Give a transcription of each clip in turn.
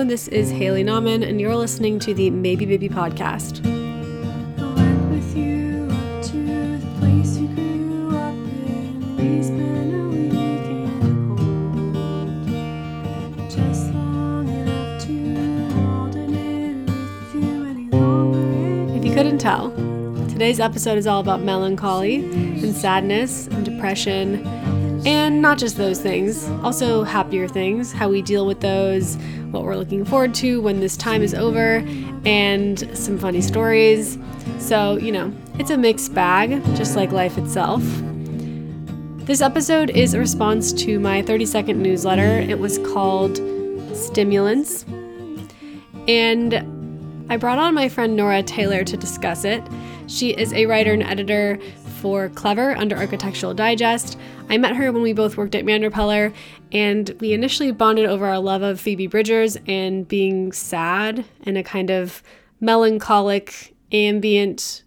Hello, this is Haley Nahman, and you're listening to the Maybe Baby podcast. If you couldn't tell, today's episode is all about melancholy and sadness and depression and not just those things, also happier things, how we deal with those, what we're looking forward to when this time is over, and some funny stories. So, you know, it's a mixed bag, just like life itself. This episode is a response to my 30 second newsletter. It was called Stimulants. And I brought on my friend Nora Taylor to discuss it. She is a writer and editor for Clever under Architectural Digest. I met her when we both worked at Man Repeller, and we initially bonded over our love of Phoebe Bridgers and being sad in a kind of melancholic, ambient,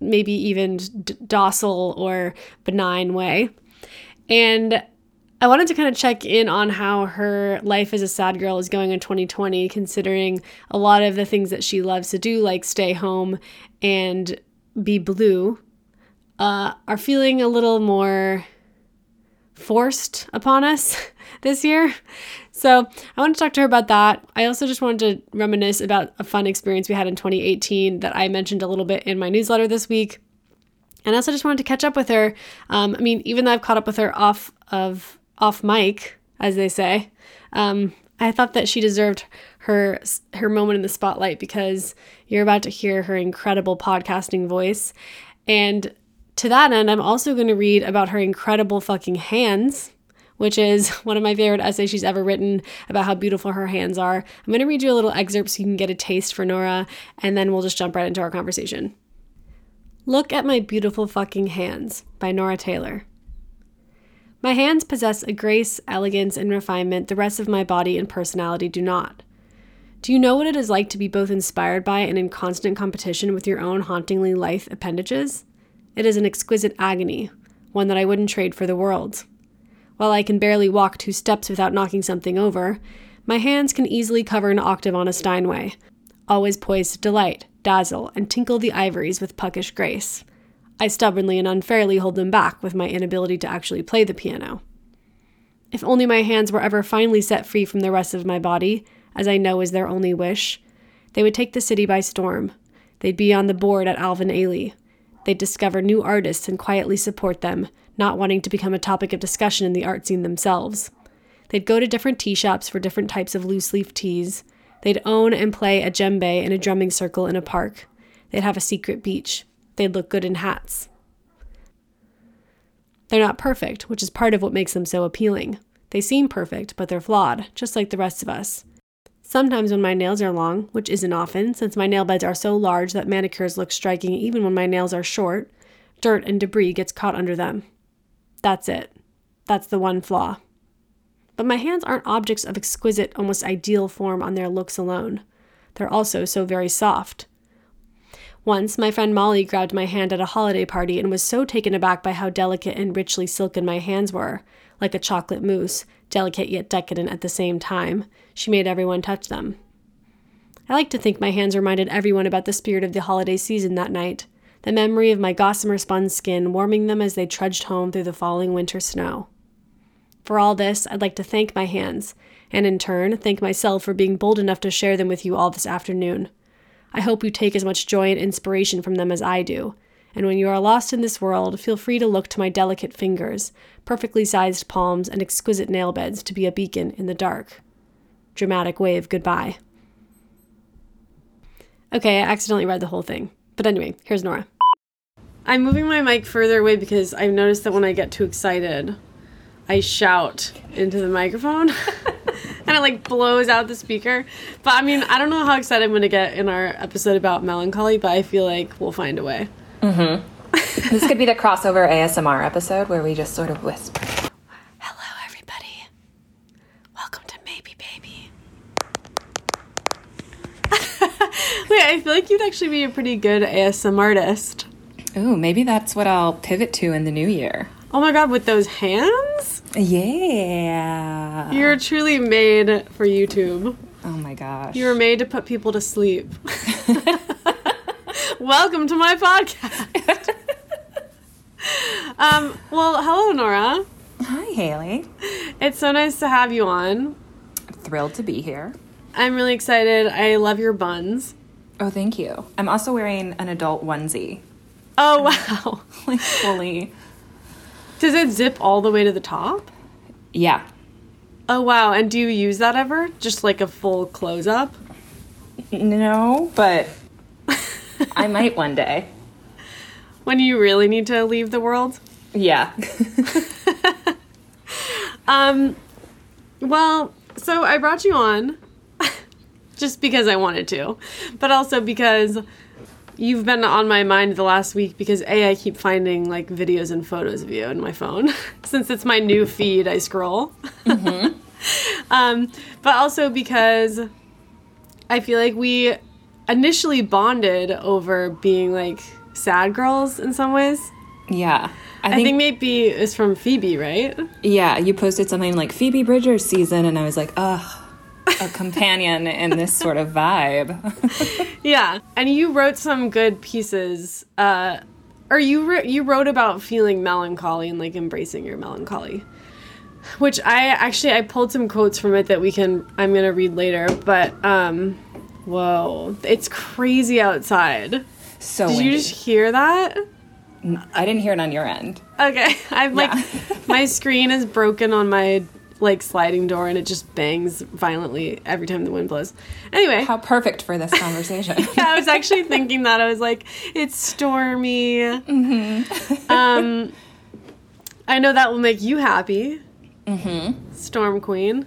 maybe even d- docile or benign way. And I wanted to kind of check in on how her life as a sad girl is going in 2020, considering a lot of the things that she loves to do, like stay home and be blue, uh, are feeling a little more forced upon us this year. So I want to talk to her about that. I also just wanted to reminisce about a fun experience we had in 2018 that I mentioned a little bit in my newsletter this week. And I also just wanted to catch up with her. Um, I mean, even though I've caught up with her off of off mic, as they say, um, I thought that she deserved her her moment in the spotlight because you're about to hear her incredible podcasting voice. And to that end, I'm also going to read about her incredible fucking hands, which is one of my favorite essays she's ever written about how beautiful her hands are. I'm going to read you a little excerpt so you can get a taste for Nora, and then we'll just jump right into our conversation. Look at My Beautiful Fucking Hands by Nora Taylor. My hands possess a grace, elegance, and refinement the rest of my body and personality do not. Do you know what it is like to be both inspired by and in constant competition with your own hauntingly lithe appendages? It is an exquisite agony, one that I wouldn't trade for the world. While I can barely walk two steps without knocking something over, my hands can easily cover an octave on a Steinway, always poised to delight, dazzle, and tinkle the ivories with puckish grace. I stubbornly and unfairly hold them back with my inability to actually play the piano. If only my hands were ever finally set free from the rest of my body, as I know is their only wish, they would take the city by storm. They'd be on the board at Alvin Ailey. They'd discover new artists and quietly support them, not wanting to become a topic of discussion in the art scene themselves. They'd go to different tea shops for different types of loose leaf teas. They'd own and play a djembe in a drumming circle in a park. They'd have a secret beach. They'd look good in hats. They're not perfect, which is part of what makes them so appealing. They seem perfect, but they're flawed, just like the rest of us. Sometimes when my nails are long, which isn't often, since my nail beds are so large that manicures look striking even when my nails are short, dirt and debris gets caught under them. That's it. That's the one flaw. But my hands aren't objects of exquisite, almost ideal form on their looks alone. They're also so very soft. Once, my friend Molly grabbed my hand at a holiday party and was so taken aback by how delicate and richly silken my hands were, like a chocolate mousse, delicate yet decadent at the same time. She made everyone touch them. I like to think my hands reminded everyone about the spirit of the holiday season that night, the memory of my gossamer spun skin warming them as they trudged home through the falling winter snow. For all this, I'd like to thank my hands, and in turn, thank myself for being bold enough to share them with you all this afternoon. I hope you take as much joy and inspiration from them as I do. And when you are lost in this world, feel free to look to my delicate fingers, perfectly sized palms, and exquisite nail beds to be a beacon in the dark. Dramatic wave goodbye. Okay, I accidentally read the whole thing. But anyway, here's Nora. I'm moving my mic further away because I've noticed that when I get too excited, I shout into the microphone. and it like blows out the speaker. But I mean, I don't know how excited I'm going to get in our episode about melancholy, but I feel like we'll find a way. Mm-hmm. this could be the crossover ASMR episode where we just sort of whisper. Hello, everybody. Welcome to Maybe Baby. Wait, I feel like you'd actually be a pretty good ASMR artist. Ooh, maybe that's what I'll pivot to in the new year. Oh my god, with those hands? Yeah. You're truly made for YouTube. Oh my gosh. You were made to put people to sleep. Welcome to my podcast. um, well, hello, Nora. Hi, Haley. It's so nice to have you on. Thrilled to be here. I'm really excited. I love your buns. Oh, thank you. I'm also wearing an adult onesie. Oh, wow. Like fully. Does it zip all the way to the top? Yeah. Oh, wow. And do you use that ever? Just like a full close up? No, but I might one day. When you really need to leave the world? Yeah. Um, well, so I brought you on just because I wanted to, but also because you've been on my mind the last week because A, I keep finding like videos and photos of you in my phone since it's my new feed I scroll. um, but also because I feel like we initially bonded over being like sad girls in some ways. yeah. I I think, think maybe it's from Phoebe, right? yeah, you posted something like Phoebe Bridgers season, and I was like, ugh, a companion in this sort of vibe. Yeah, and you wrote some good pieces. Uh, or you you wrote about feeling melancholy and like embracing your melancholy, which I actually I pulled some quotes from it that we can I'm gonna read later. But um, whoa, it's crazy outside. So Did you just hear that? I didn't hear it on your end. Okay, I'm like Yeah. my screen is broken on my like sliding door and it just bangs violently every time the wind blows. Anyway, How perfect for this conversation. yeah, I was actually thinking that. I was like, it's stormy. um, I know that will make you happy, Storm Queen.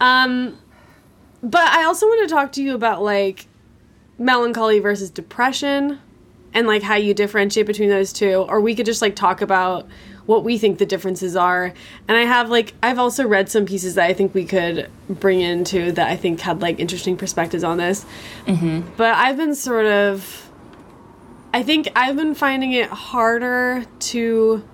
Um, but I also want to talk to you about like melancholy versus depression and like how you differentiate between those two. Or we could just like talk about what we think the differences are. And I have like I've also read some pieces that I think we could bring into that I think had like interesting perspectives on this. But I've been sort of I think I've been finding it harder to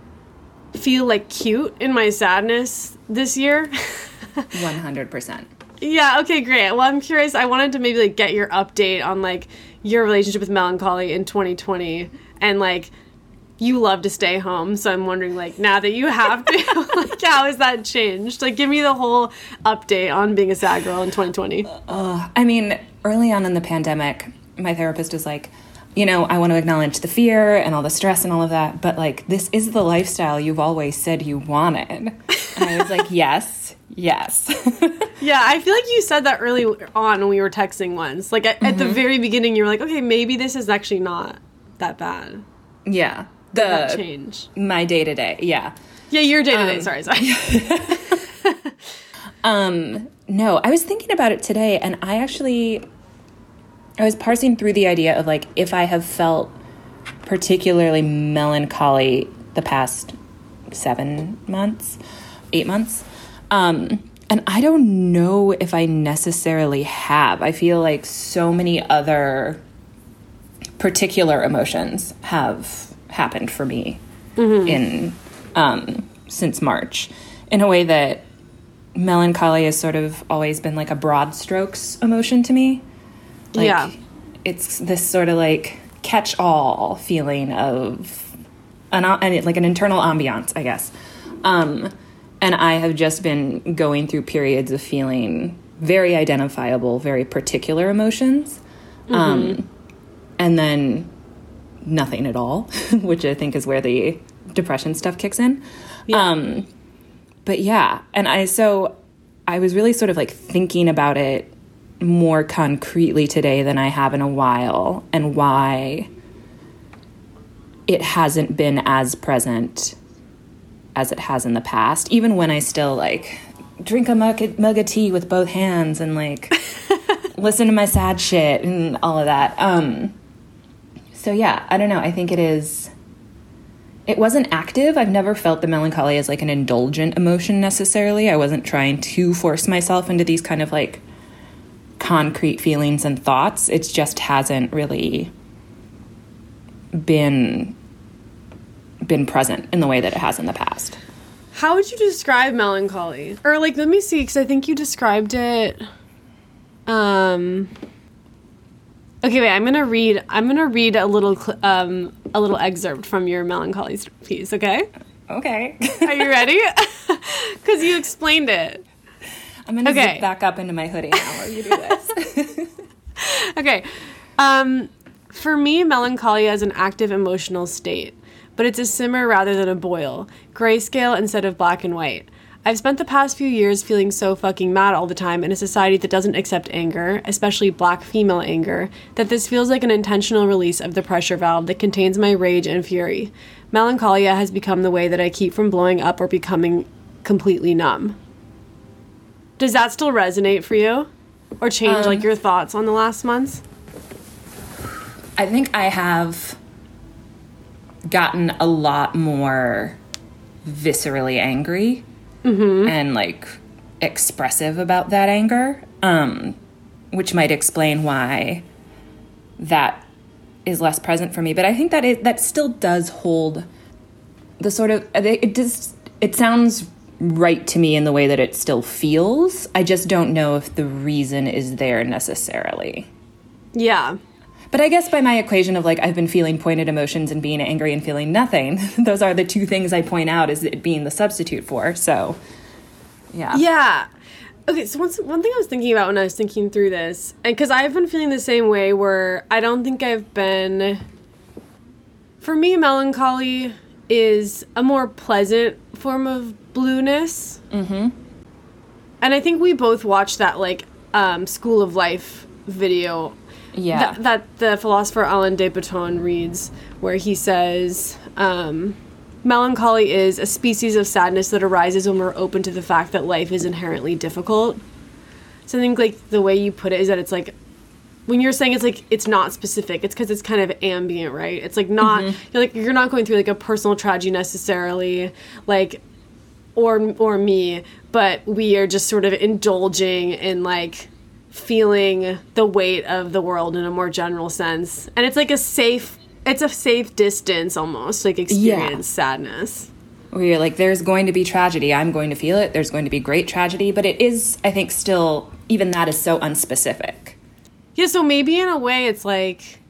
feel like cute in my sadness this year. 100%. Yeah, okay, great. Well, I'm curious. I wanted to maybe like get your update on like your relationship with melancholy in 2020 and like you love to stay home, so I'm wondering like now that you have to, like how has that changed? Like give me the whole update on being a sad girl in 2020. Uh, I mean, early on in the pandemic, my therapist was like, you know, I want to acknowledge the fear and all the stress and all of that, but like, this is the lifestyle you've always said you wanted. And I was like, yes, yes. Yeah, I feel like you said that early on when we were texting once. Like at, at the very beginning you were like, "Okay, maybe this is actually not that bad." yeah. That The, change. my day to day. Yeah. Yeah, your day to day. Sorry, sorry. Um, no, I was thinking about it today and I actually I was parsing through the idea of like if I have felt particularly melancholy the past 7 months, 8 months. Um and I don't know if I necessarily have. I feel like so many other particular emotions have happened for me in um, since March in a way that melancholy has sort of always been like a broad strokes emotion to me. Like, Yeah. it's this sort of like catch all feeling of an and like an internal ambiance, I guess. Um, and I have just been going through periods of feeling very identifiable, very particular emotions, um, and then nothing at all, which I think is where the depression stuff kicks in. Um, but yeah, and I so I was really sort of like thinking about it more concretely today than I have in a while, and why it hasn't been as present as it has in the past, even when I still like drink a mug, mug of tea with both hands and like listen to my sad shit and all of that. Um, so yeah, I don't know. I think it is. It wasn't active. I've never felt the melancholy as like an indulgent emotion necessarily. I wasn't trying to force myself into these kind of like concrete feelings and thoughts. It just hasn't really been been present in the way that it has in the past. How would you describe melancholy? Or like, let me see, because I think you described it. Um. Okay, wait. I'm gonna read. I'm gonna read a little, cl- um, a little excerpt from your melancholy piece. Okay. Okay. Are you ready? Because you explained it. I'm gonna Okay. zip back up into my hoodie now while you do this. Okay. Um, for me, melancholy is an active emotional state, but it's a simmer rather than a boil, grayscale instead of black and white. I've spent the past few years feeling so fucking mad all the time in a society that doesn't accept anger, especially black female anger, that this feels like an intentional release of the pressure valve that contains my rage and fury. Melancholia has become the way that I keep from blowing up or becoming completely numb. Does that still resonate for you? Or change like um, your thoughts on the last months? I think I have gotten a lot more viscerally angry and like expressive about that anger, um, which might explain why that is less present for me. But I think that it that still does hold the sort of it just it sounds right to me in the way that it still feels. I just don't know if the reason is there necessarily. Yeah. But I guess by my equation of like I've been feeling pointed emotions and being angry and feeling nothing, those are the two things I point out as it being the substitute for. So, yeah. Yeah. Okay, so one, one thing I was thinking about when I was thinking through this, and because I've been feeling the same way where I don't think I've been. For me, melancholy is a more pleasant form of blueness. Mm-hmm. And I think we both watched that, like, um, School of Life video Yeah. that, that the philosopher Alain de Botton reads, where he says, um, Melancholy is a species of sadness that arises when we're open to the fact that life is inherently difficult. So I think, like, the way you put it is that it's like, when you're saying it's like it's not specific, it's because it's kind of ambient, right? It's like not you're like you're not going through like a personal tragedy necessarily, like or or me, but we are just sort of indulging in like feeling the weight of the world in a more general sense. And it's like a safe it's a safe distance almost, like experience sadness. Where you're like, there's going to be tragedy. I'm going to feel it. There's going to be great tragedy. But it is, I think, still, even that is so unspecific. Yeah, so maybe in a way it's like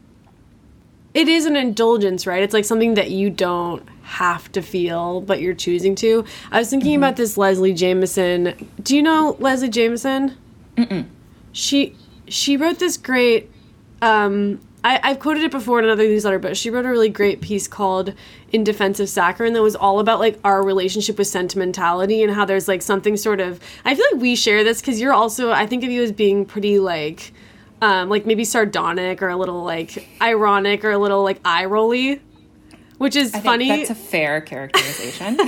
it is an indulgence, right? It's like something that you don't have to feel, but you're choosing to. I was thinking mm-hmm. about this Leslie Jamison. Do you know Leslie Jamison? Mm-mm. She she wrote this great. Um, I, I've quoted it before in another newsletter, but she wrote a really great piece called "In Defense of Saccharine" that was all about like our relationship with sentimentality and how there's like something sort of. I feel like we share this because you're also. I think of you as being pretty like um, like maybe sardonic or a little like ironic or a little like eye rolly, which is I think funny. that's a fair characterization.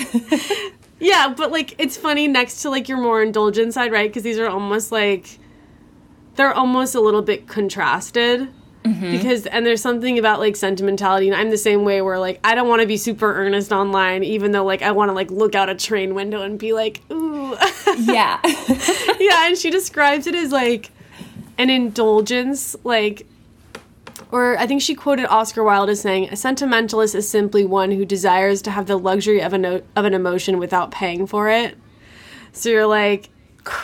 yeah, but like it's funny next to like your more indulgent side, right? Because these are almost like they're almost a little bit contrasted. Mm-hmm. Because and there's something about like sentimentality, and I'm the same way where like I don't want to be super earnest online, even though like I want to like look out a train window and be like, ooh, yeah. yeah, and she describes it as like an indulgence, like, or I think she quoted Oscar Wilde as saying, "A sentimentalist is simply one who desires to have the luxury of an of an emotion without paying for it." So you're like,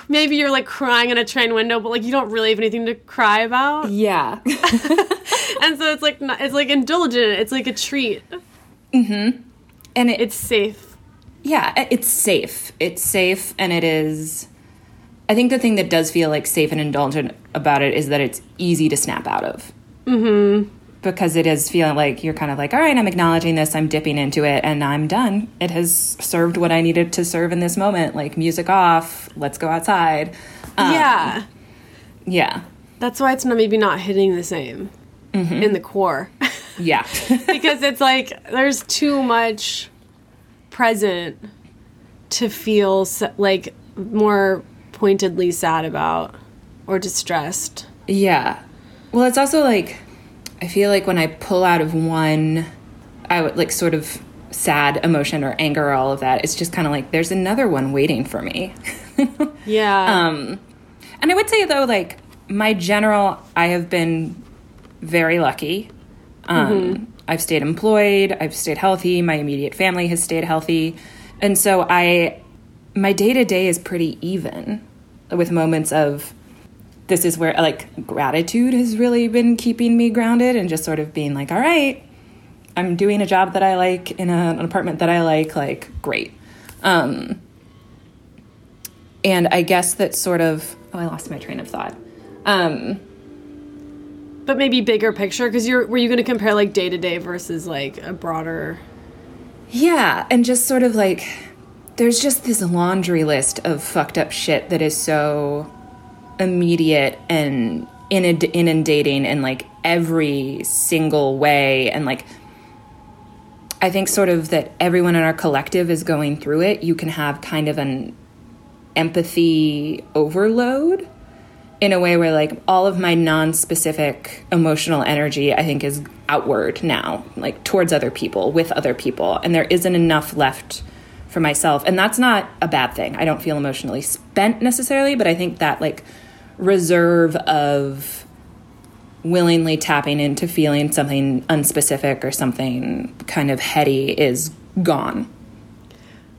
maybe you're like crying in a train window, but like you don't really have anything to cry about, yeah. and so it's like not, it's like indulgent. It's like a treat. And it, It's safe. yeah, it's safe. It's safe, and it is. I think the thing that does feel like safe and indulgent about it is that it's easy to snap out of. Mm-hmm. Because it is feeling like you're kind of like, all right, I'm acknowledging this, I'm dipping into it, and I'm done. It has served what I needed to serve in this moment. Like music off, let's go outside. Um, yeah, yeah, that's why it's not maybe not hitting the same in the core. yeah, because it's like there's too much present to feel like more pointedly sad about or distressed. yeah. Well, it's also like I feel like when I pull out of one, I would like sort of sad emotion or anger or all of that. It's just kind of like there's another one waiting for me. Yeah. Um, and I would say though, like my general, I have been very lucky. Um, I've stayed employed. I've stayed healthy. My immediate family has stayed healthy, and so I, my day to day is pretty even, with moments of this is where like gratitude has really been keeping me grounded and just sort of being like, all right, I'm doing a job that I like in a, an apartment that I like, like great. Um, and I guess that sort of oh, I lost my train of thought. Um, but maybe bigger picture because you're were you going to compare like day to day versus like a broader yeah and just sort of like there's just this laundry list of fucked up shit that is so immediate and inundating in like every single way and like i think sort of that everyone in our collective is going through it you can have kind of an empathy overload in a way where like all of my non-specific emotional energy i think is outward now like towards other people with other people and there isn't enough left for myself and that's not a bad thing. I don't feel emotionally spent necessarily but i think that like reserve of willingly tapping into feeling something unspecific or something kind of heady is gone.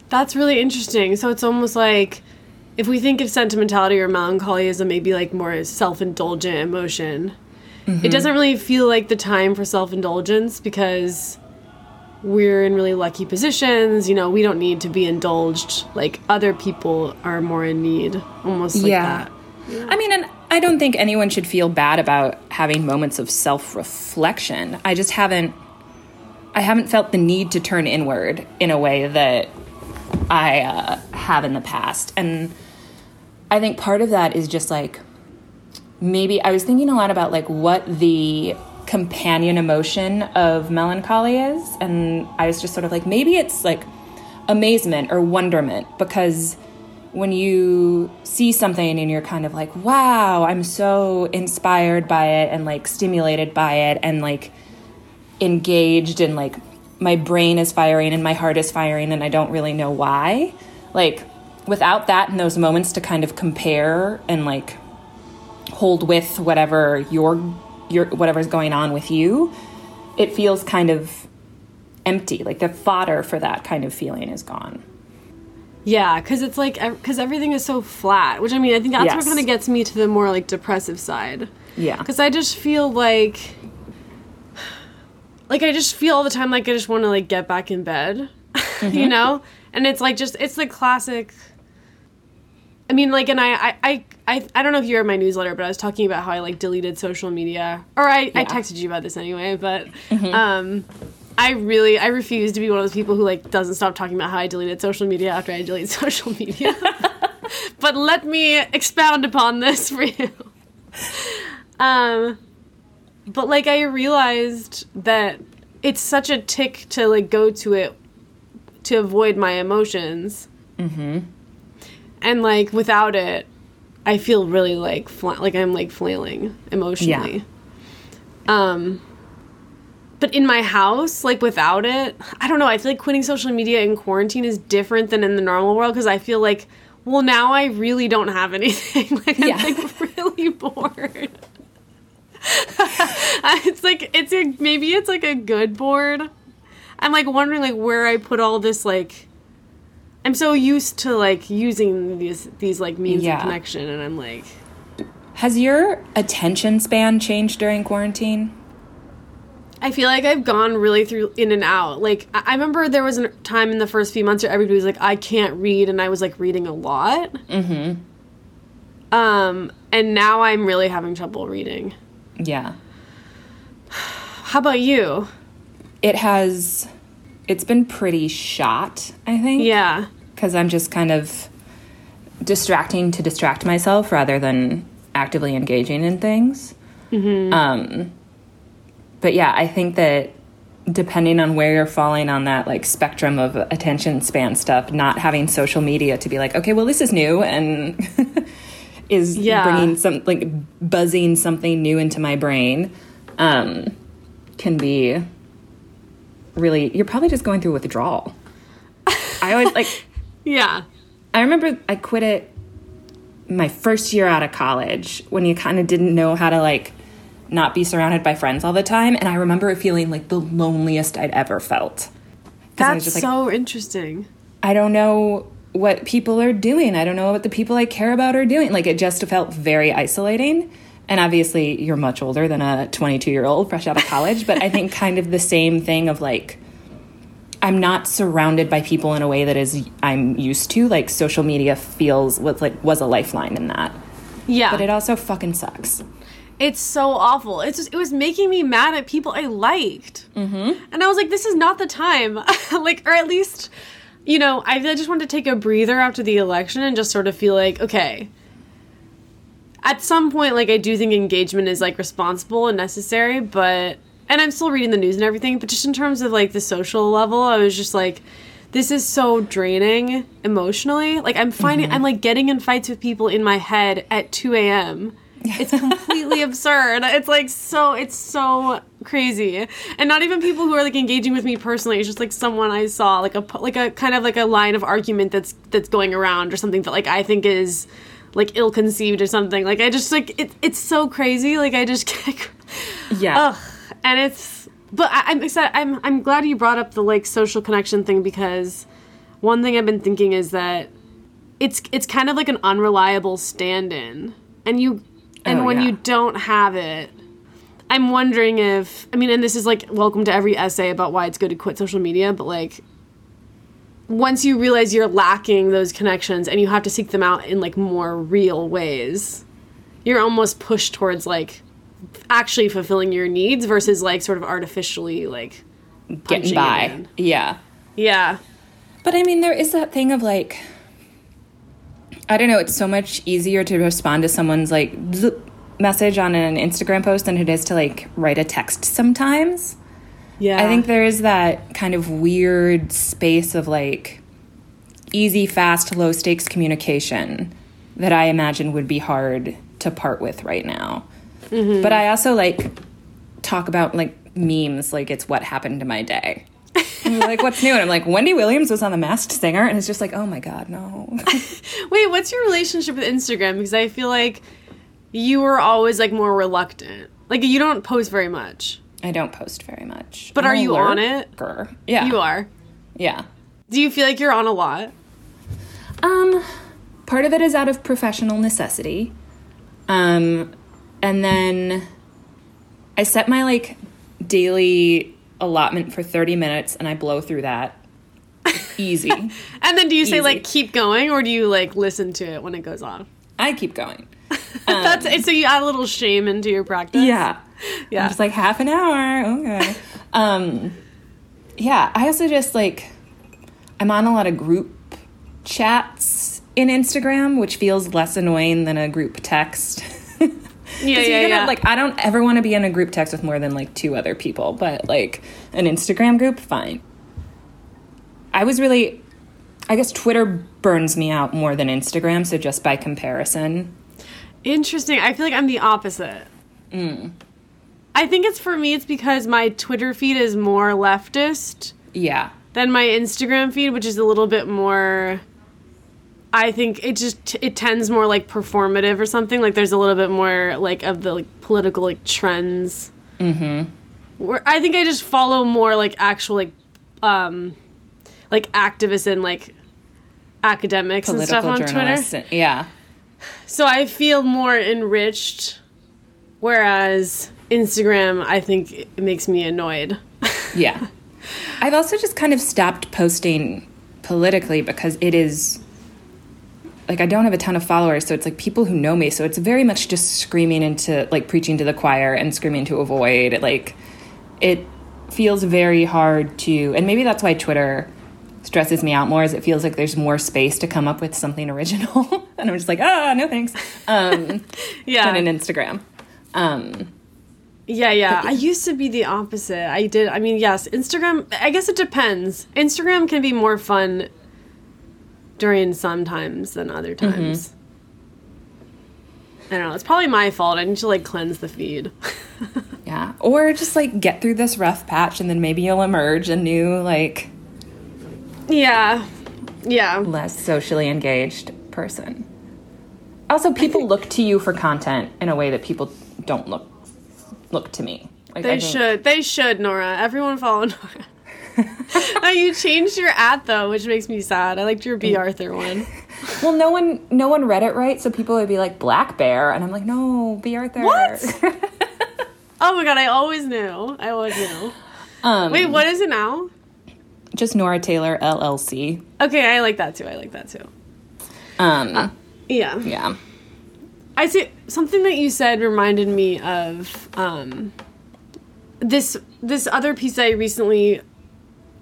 That's really interesting. So it's almost like if we think of sentimentality or melancholy as a maybe like more self-indulgent emotion mm-hmm. it doesn't really feel like the time for self-indulgence because we're in really lucky positions. You know we don't need to be indulged. Like other people are more in need almost like yeah. that i mean and i don't think anyone should feel bad about having moments of self-reflection. I just haven't i haven't felt the need to turn inward in a way that i uh, have in the past. And I think part of that is just like maybe I was thinking a lot about like what the companion emotion of melancholy is. And I was just sort of like maybe it's like amazement or wonderment because when you see something and you're kind of like wow I'm so inspired by it and like stimulated by it and like engaged and like my brain is firing and my heart is firing and I don't really know why like without that and those moments to kind of compare and like hold with whatever your your whatever's going on with you, it feels kind of empty. Like the fodder for that kind of feeling is gone. Yeah, because it's like because everything is so flat. Which I mean, I think that's yes. what kind of gets me to the more like depressive side. Yeah, because I just feel like, like I just feel all the time like I just want to like get back in bed, mm-hmm. you know. And it's like just it's the classic I mean, like, and I, I, I, I, I don't know if you read my newsletter, but I was talking about how I like deleted social media, or I, yeah. I texted you about this anyway. But, mm-hmm. um, I really, I refuse to be one of those people who like doesn't stop talking about how I deleted social media after I delete social media. but let me expound upon this for you. Um, but like I realized that it's such a tick to like go to it to avoid my emotions. Mm-hmm and like without it i feel really like fla- like i'm like flailing emotionally yeah. um but in my house like without it i don't know i feel like quitting social media in quarantine is different than in the normal world because i feel like well now i really don't have anything like i'm yeah. like really bored it's like it's a maybe it's like a good board i'm like wondering like where i put all this like I'm so used to like using these these like means yeah. of connection, and I'm like, has your attention span changed during quarantine? I feel like I've gone really through in and out. Like I remember there was a time in the first few months where everybody was like, "I can't read," and I was like reading a lot. Mm-hmm. Um, and now I'm really having trouble reading. Yeah. How about you? It has it's been pretty shot, I think. Yeah. Because I'm just kind of distracting to distract myself rather than actively engaging in things. Mm-hmm. Um, but yeah, I think that depending on where you're falling on that like spectrum of attention span stuff, not having social media to be like, okay, well, this is new and is yeah. bringing some like buzzing something new into my brain um, can be really you're probably just going through withdrawal. I always like Yeah. I remember I quit it my first year out of college when you kind of didn't know how to like not be surrounded by friends all the time and I remember it feeling like the loneliest I'd ever felt. That's like, so interesting. I don't know what people are doing. I don't know what the people I care about are doing. Like it just felt very isolating. And obviously, you're much older than a 22 year old fresh out of college, but I think kind of the same thing of like, I'm not surrounded by people in a way that is I'm used to. Like social media feels was like was a lifeline in that. Yeah. But it also fucking sucks. It's so awful. It's just, it was making me mad at people I liked. Mm-hmm. And I was like, this is not the time. like, or at least, you know, I, I just wanted to take a breather after the election and just sort of feel like, okay, at some point, like, I do think engagement is like responsible and necessary, but, and I'm still reading the news and everything, but just in terms of like the social level, I was just like, this is so draining emotionally. Like, I'm finding, I'm like getting in fights with people in my head at 2 a.m. It's completely absurd. It's like so it's so crazy. And not even people who are like engaging with me personally. It's just like someone I saw like a like a kind of like a line of argument that's that's going around or something that like I think is like ill conceived or something. Like I just like it, it's so crazy. Like I just get Yeah. Ugh. And it's but I, I'm excited I'm I'm glad you brought up the like social connection thing because one thing I've been thinking is that it's it's kind of like an unreliable stand-in. And you and Oh, when yeah. you don't have it i'm wondering if i mean and this is like welcome to every essay about why it's good to quit social media but like once you realize you're lacking those connections and you have to seek them out in like more real ways you're almost pushed towards like actually fulfilling your needs versus like sort of artificially like Getting by. Yeah. yeah But I mean, there is that thing of like, I don't know, it's so much easier to respond to someone's like message on an Instagram post than it is to like write a text sometimes. yeah I think there is that kind of weird space of like easy, fast, low stakes communication that I imagine would be hard to part with right now. Mm-hmm. But I also like talk about like memes like it's what happened to my day. And like, what's new? And I'm like, Wendy Williams was on The Masked Singer, and it's just like, oh my god, no. Wait, what's your relationship with Instagram? Because I feel like you were always like more reluctant. Like you don't post very much. I don't post very much. But I'm are you on it? Yeah, You are. Yeah. Do you feel like you're on a lot? Um, part of it is out of professional necessity. Um, and then I set my like daily allotment for 30 minutes and I blow through that. Easy. And then do you say like keep going or do you like listen to it when it goes on? I keep going. That's it. So you add a little shame into your practice. Yeah. Yeah. I'm just like half an hour. Okay. um, yeah. I also just like, I'm on a lot of group chats in Instagram, which feels less annoying than a group text. Yeah, yeah, gonna- yeah. Like, I don't ever want to be in a group text with more than like two other people, but like an Instagram group, fine. I was really, I guess Twitter burns me out more than Instagram, so just by comparison. Interesting. I feel like I'm the opposite. Mm. I think it's for me. It's because my Twitter feed is more leftist Yeah. than my Instagram feed, which is a little bit more. I think it just it tends more like performative or something. Like there's a little bit more like of the like political like trends. Mm-hmm. Where I think I just follow more like actual like um like activists and like academics and stuff on Twitter. and- Yeah. So I feel more enriched, whereas Instagram, I think it makes me annoyed. Yeah. I've also just kind of stopped posting politically because it is like I don't have a ton of followers, so it's like people who know me, so it's very much just screaming into like preaching to the choir and screaming to avoid. Like it feels very hard to and maybe that's why Twitter stresses me out more is it feels like there's more space to come up with something original. and I'm just like, ah, no thanks. Um Yeah, than an Instagram. Um yeah, yeah. I used to be the opposite. I did. I mean, yes, Instagram. I guess it depends. Instagram can be more fun during some times than other mm-hmm. times. I don't know. It's probably my fault. I need to like cleanse the feed. Yeah. Or just like get through this rough patch and then maybe you'll emerge a new, like, yeah, yeah. less socially engaged person. Also, people look to you for content in a way that people don't look look to me. Like, They think- should. They should. Nora. Everyone follow Nora. oh, you changed your at though, which makes me sad. I liked your B. Arthur one. Well, no one no one read it right, so people would be like Black Bear, and I'm like, no, B. Arthur. What? oh my god, I always knew. I always knew. um, Wait, what is it now? Just Nora Taylor LLC. Okay, I like that too. I like that too. Um, Yeah. yeah. I see something that you said reminded me of um, this this other piece I recently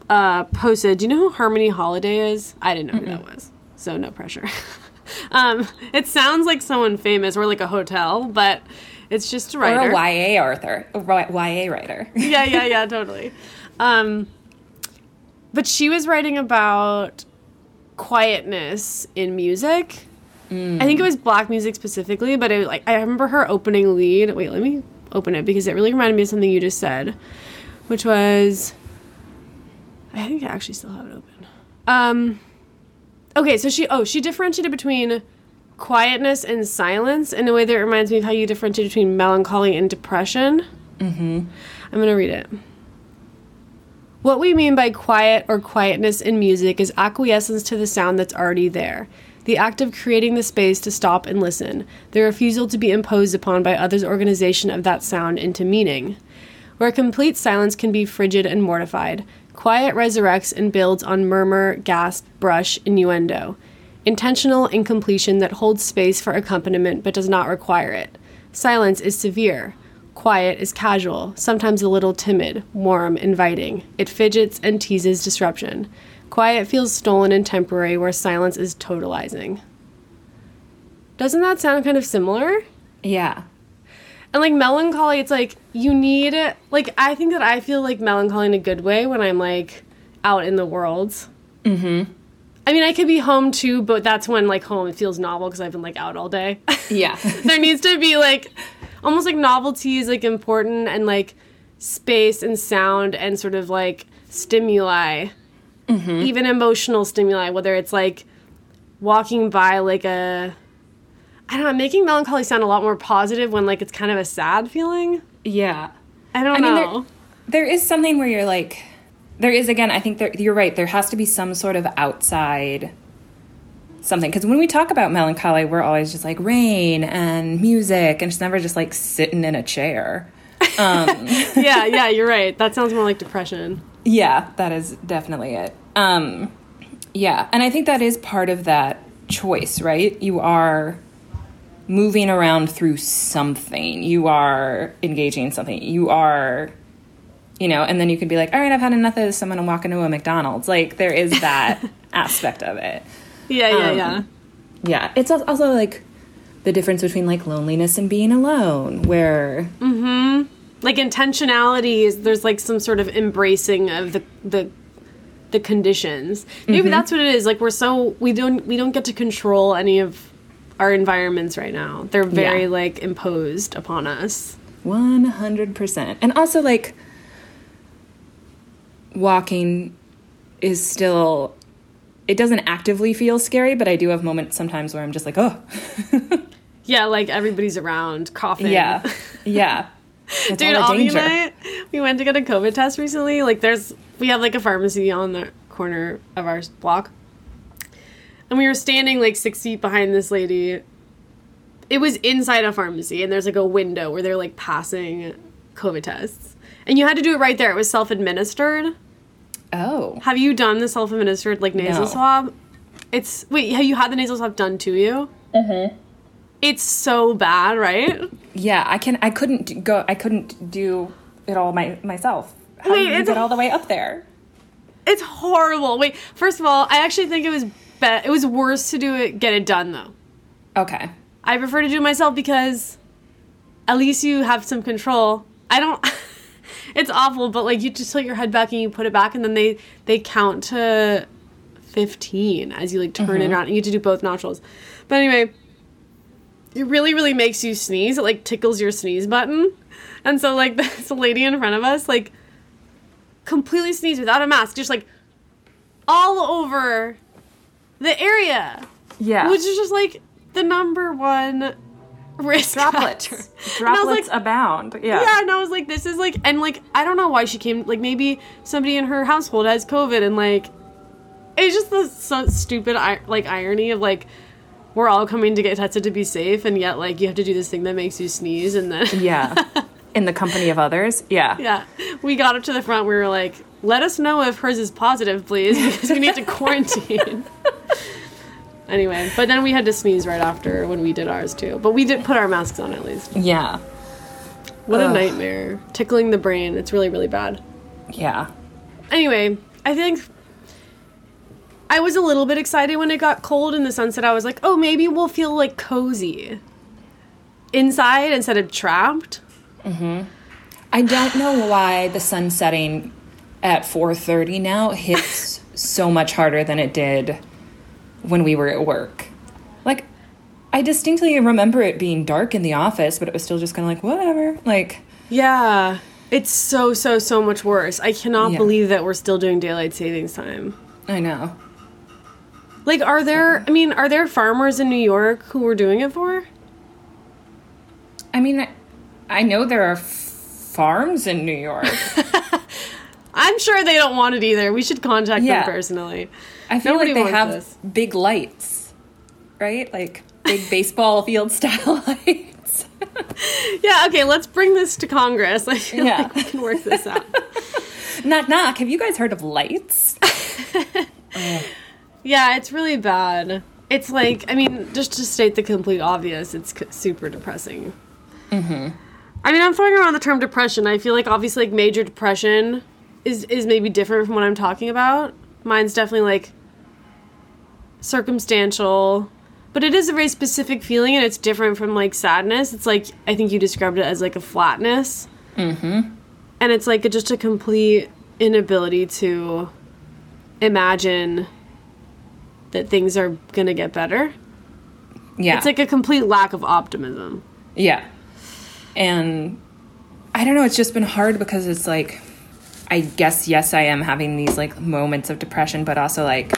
uh, posted. Do you know who Harmony Holiday is? I didn't know who that was, so no pressure. um, it sounds like someone famous or like a hotel, but it's just a writer. Or a YA author, a YA writer. yeah, yeah, yeah, totally. Um, but she was writing about quietness in music. I think it was black music specifically, but it like I remember her opening lead. Wait, let me open it because it really reminded me of something you just said, which was I think I actually still have it open. Um, okay, so she oh she differentiated between quietness and silence in a way that reminds me of how you differentiate between melancholy and depression. Mm-hmm. I'm gonna read it. What we mean by quiet or quietness in music is acquiescence to the sound that's already there. The act of creating the space to stop and listen, the refusal to be imposed upon by others' organization of that sound into meaning. Where complete silence can be frigid and mortified, quiet resurrects and builds on murmur, gasp, brush, innuendo. Intentional incompletion that holds space for accompaniment but does not require it. Silence is severe. Quiet is casual, sometimes a little timid, warm, inviting. It fidgets and teases disruption. Quiet feels stolen and temporary, where silence is totalizing. Doesn't that sound kind of similar? Yeah. And like melancholy, it's like you need like I think that I feel like melancholy in a good way when I'm like out in the world. Mm-hmm. I mean, I could be home too, but that's when like home it feels novel because I've been like out all day. Yeah. there needs to be like almost like novelty is like important and like space and sound and sort of like stimuli, even emotional stimuli, whether it's like walking by like a I don't know, making melancholy sound a lot more positive when like it's kind of a sad feeling. yeah. I don't I mean, know. there, there is something where you're like, there is again. I think there, you're right. There has to be some sort of outside something because when we talk about melancholy, we're always just like rain and music, and it's never just like sitting in a chair. yeah, yeah, you're right. That sounds more like depression. Yeah, that is definitely it. Um, yeah, and I think that is part of that choice, right? You are moving around through something. You are engaging in something. You are, you know, and then you could be like, all right, I've had enough of this. I'm going to walk into a McDonald's. Like, there is that aspect of it. Yeah, yeah, Um, yeah. Yeah, it's also like the difference between like loneliness and being alone, where Mm hmm. Like intentionality is there's like some sort of embracing of the the the conditions. Maybe that's what it is. Like we're so we don't we don't get to control any of our environments right now. They're very Yeah. like imposed upon us. 100%. And also, like, walking is still, it doesn't actively feel scary, but I do have moments sometimes where I'm just like, oh, Yeah, like everybody's around coughing. yeah, yeah. Dude, all and. I, we went to get a COVID test recently. Like, there's, we have like a pharmacy on the corner of our block. And we were standing like six feet behind this lady. It was inside a pharmacy, and there's like a window where they're like passing COVID tests. And you had to do it right there. It was self administered. Oh, Have you done the self administered like nasal No. swab? It's, wait, have you had the nasal swab done to you? Mm hmm. It's so bad, right? yeah. I can. I couldn't go. I couldn't do it all my myself. How Wait, did you get all the way up there? It's horrible. Wait, first of all, I actually think it was be- it was worse to do it get it done though. Okay. I prefer to do it myself because at least you have some control. I don't it's awful, but like you just tilt your head back and you put it back and then they they count to 15 as you like turn it mm-hmm. around and you have to do both nostrils. But anyway, it really really makes you sneeze. It like tickles your sneeze button. And so like this lady in front of us like completely sneezed without a mask, just like all over the area Yeah. which is just like the number one risk droplets. factor. And I was Droplets like, abound. Yeah. yeah, and I was like, this is like, and like, I don't know why she came. Like, maybe somebody in her household has COVID, and like, it's just the so stupid like irony of like, we're all coming to get tested to be safe, and yet like you have to do this thing that makes you sneeze, and then Yeah. In the company of others. Yeah. yeah, we got up to the front. We were like, let us know if hers is positive, please, because we need to quarantine. Anyway, but then we had to sneeze right after when we did ours too. But we did put our masks on at least. Yeah. What a nightmare. Tickling the brain. It's really, really bad. Yeah. Anyway, I think I was a little bit excited when it got cold in the sense that I was like, oh, maybe we'll feel like cozy inside instead of trapped. hmm I don't know why the sun setting at 4:30 now hits so much harder than it did when we were at work. Like I distinctly remember it being dark in the office, but it was still just kind of like whatever. Like Yeah. It's so, so, so much worse. I cannot Yeah. believe that we're still doing daylight savings time. I know. Like, are there, I mean, are there farmers in New York who we're doing it for? I mean, I, know there are f- farms in New York. I'm sure they don't want it either. We should contact Yeah. them personally. I feel Nobody like they have this. big lights, right? Like big baseball field style lights. Yeah, okay, let's bring this to Congress. I feel Yeah. like we can work this out. knock knock. Have you guys heard of lights? Yeah, it's really bad. It's like, I mean, just to state the complete obvious, it's c- super depressing. Mm-hmm. I mean, I'm throwing around the term depression. I feel like obviously, like major depression is is maybe different from what I'm talking about. Mine's definitely like circumstantial, but it is a very specific feeling, and it's different from like sadness. It's like I think you described it as like a flatness, mm-hmm. and it's like a, just a complete inability to imagine that things are gonna get better. Yeah. It's like a complete lack of optimism. Yeah. And I don't know, it's just been hard because it's like I guess yes I am having these like moments of depression but also like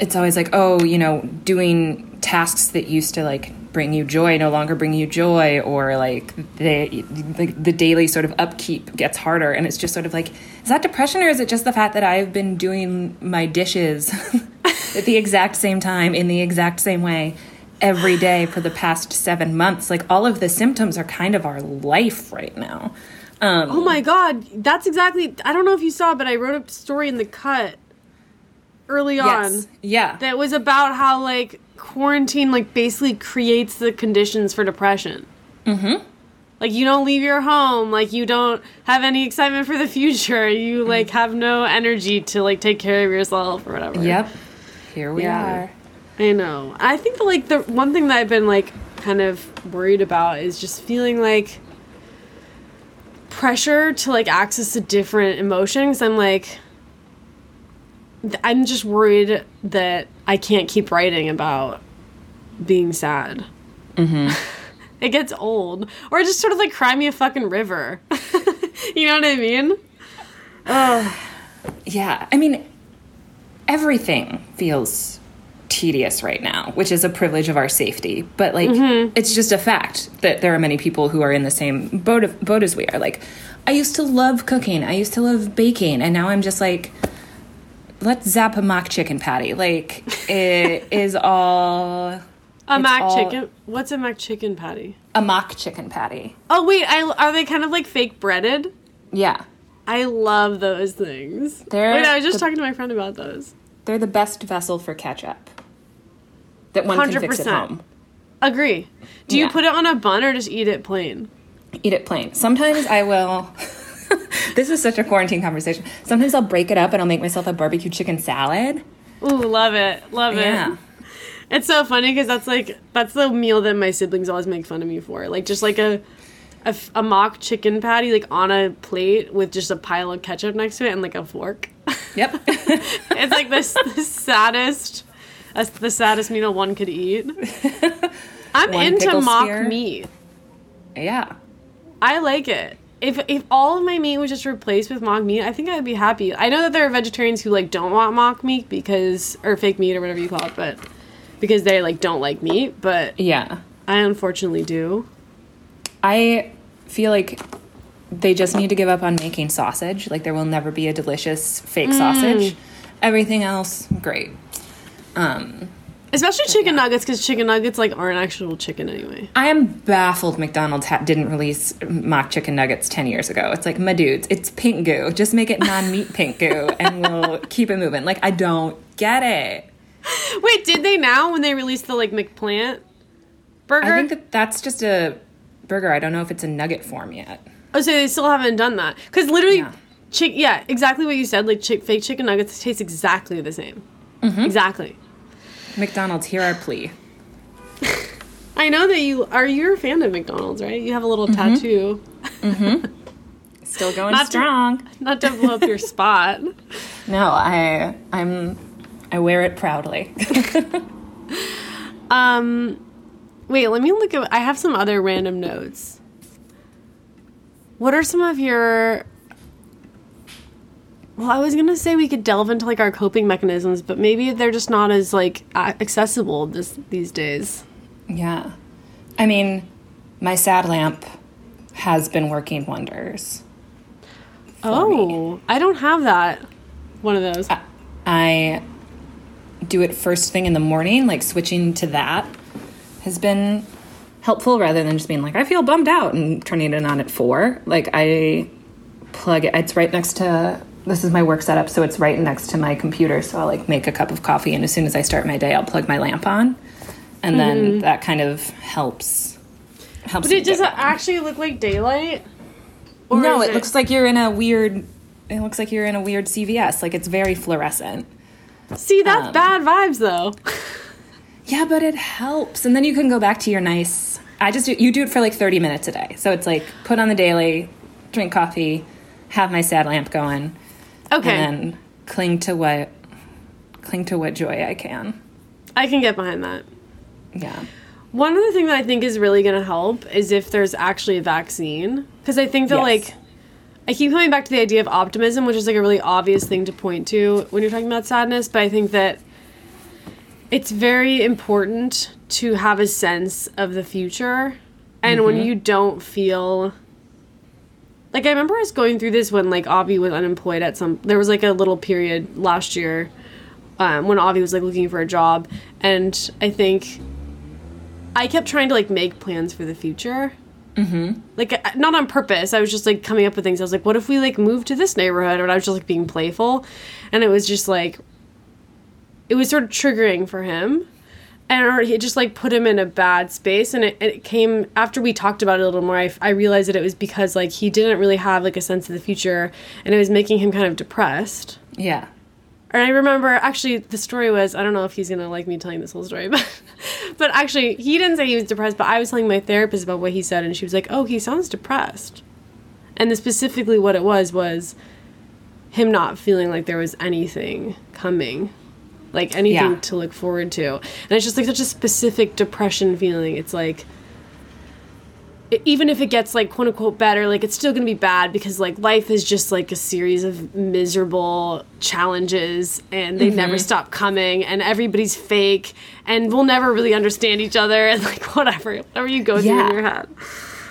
it's always like oh, you know, doing tasks that used to like bring you joy no longer bring you joy or like the the, the daily sort of upkeep gets harder and it's just sort of like is that depression or is it just the fact that I've been doing my dishes at the exact same time in the exact same way every day for the past seven months. Like all of the symptoms are kind of our life right now. Um, Oh my god, that's exactly. I don't know if you saw, but I wrote a story in the cut early on. Yeah. that was about how like quarantine like basically creates the conditions for depression. Mm-hmm. Like you don't leave your home, like you don't have any excitement for the future. You like have no energy to like take care of yourself or whatever. yep. Here we Yeah. are. I know. I think that like the one thing that I've been like kind of worried about is just feeling like pressure to like access a different emotions. I'm like I'm just worried that I can't keep writing about being sad. Mm-hmm. it gets old. Or just sort of like cry me a fucking river. you know what I mean? Yeah. I mean, everything feels tedious right now, which is a privilege of our safety. But like, it's just a fact that there are many people who are in the same boat, of, boat as we are. Like, I used to love cooking, I used to love baking, and now I'm just like, let's zap a mock chicken patty. Like, it is all A mock all- chicken. What's a mock chicken patty? a mock chicken patty. Oh wait, I, are they kind of like fake breaded? Yeah. I love those things. They're Wait, I was just the- talking to my friend about those. They're the best vessel for ketchup that one can fix at 100%. home. Agree. Do you put it on a bun or just eat it plain? eat it plain. Sometimes I will. this is such a quarantine conversation. Sometimes I'll break it up and I'll make myself a barbecue chicken salad. Ooh, love it, love Yeah. it. It's so funny because that's like that's the meal that my siblings always make fun of me for. Like just like a, a f- a mock chicken patty like on a plate with just a pile of ketchup next to it and like a fork. Yep. it's like this the saddest, the saddest meal one could eat. I'm into mock spear. meat. yeah. I like it. If if all of my meat was just replaced with mock meat, I think I'd be happy. I know that there are vegetarians who like don't want mock meat because or fake meat or whatever you call it, but because they like don't like meat. But Yeah. I unfortunately do. I feel like they just need to give up on making sausage. Like there will never be a delicious fake sausage. Everything else, great. Um, Especially chicken nuggets, because chicken nuggets like aren't actual chicken anyway. I am baffled McDonald's ha- didn't release mock chicken nuggets 10 years ago. It's like, my dudes, it's pink goo. Just make it non meat pink goo and we'll keep it moving. Like, I don't get it. Wait, did they now when they released the like McPlant burger? I think that that's just a burger. I don't know if it's a nugget form yet. oh, so they still haven't done that? Because literally, Yeah. chick. Yeah, exactly what you said. Like chick, fake chicken nuggets taste exactly the same. Mm-hmm. Exactly. McDonald's, hear our plea. I know that you are. You're a fan of McDonald's, right? You have a little Mm-hmm. tattoo. Still going Not to- strong. Not to blow up your spot. No, I, I'm, I wear it proudly. Um, wait, let me look at. I have some other random notes. What are some of your? Well, I was gonna say we could delve into like our coping mechanisms, but maybe they're just not as like accessible this these days. yeah. I mean, my sad lamp has been working wonders. Oh, I don't have that. One of those. I do it first thing in the morning, like switching to that has been helpful rather than just being like, I feel bummed out and turning it on at four. Like, I plug it, it's right next to this is my work setup, so it's right next to my computer. So I'll like make a cup of coffee, and as soon as I start my day, I'll plug my lamp on, and then that kind of helps. Helps. But it does it actually look like daylight? No, is it looks like you're in a weird. It looks like you're in a weird CVS. Like it's very fluorescent. See, that's um, bad vibes though. Yeah, but it helps. And then you can go back to your nice. I just do, you do it for like 30 minutes a day. So it's like put on the daily, drink coffee, have my sad lamp going, Okay, and then cling to what cling to what joy I can. I can get behind that. Yeah. One other thing that I think is really going to help is if there's actually a vaccine. Because I think that, Yes. like, I keep coming back to the idea of optimism, which is like a really obvious thing to point to when you're talking about sadness. But I think that it's very important to have a sense of the future. And when mm-hmm. you don't feel. Like, I remember I was going through this when, like, Avi was unemployed at some. There was, like, a little period last year um, when Avi was, like, looking for a job. And I think I kept trying to like make plans for the future. Mm-hmm. Like not on purpose. I was just like coming up with things. I was like, what if we like move to this neighborhood? And I was just like being playful, and it was just like, it was sort of triggering for him, and or it just like put him in a bad space. And it, it came after we talked about it a little more. I, I realized that it was because like he didn't really have like a sense of the future, and it was making him kind of depressed. Yeah. And I remember actually the story was I don't know if he's gonna like me telling this whole story, but but actually he didn't say he was depressed, but I was telling my therapist about what he said, and she was like, "Oh, he sounds depressed," and specifically what it was was him not feeling like there was anything coming, like anything Yeah. to look forward to, and it's just like such a specific depression feeling. It's like e- even if it gets like quote unquote better, like it's still gonna be bad because like life is just like a series of miserable challenges and they never mm-hmm. stop coming and everybody's fake and we'll never really understand each other and like whatever, whatever you go through in your head.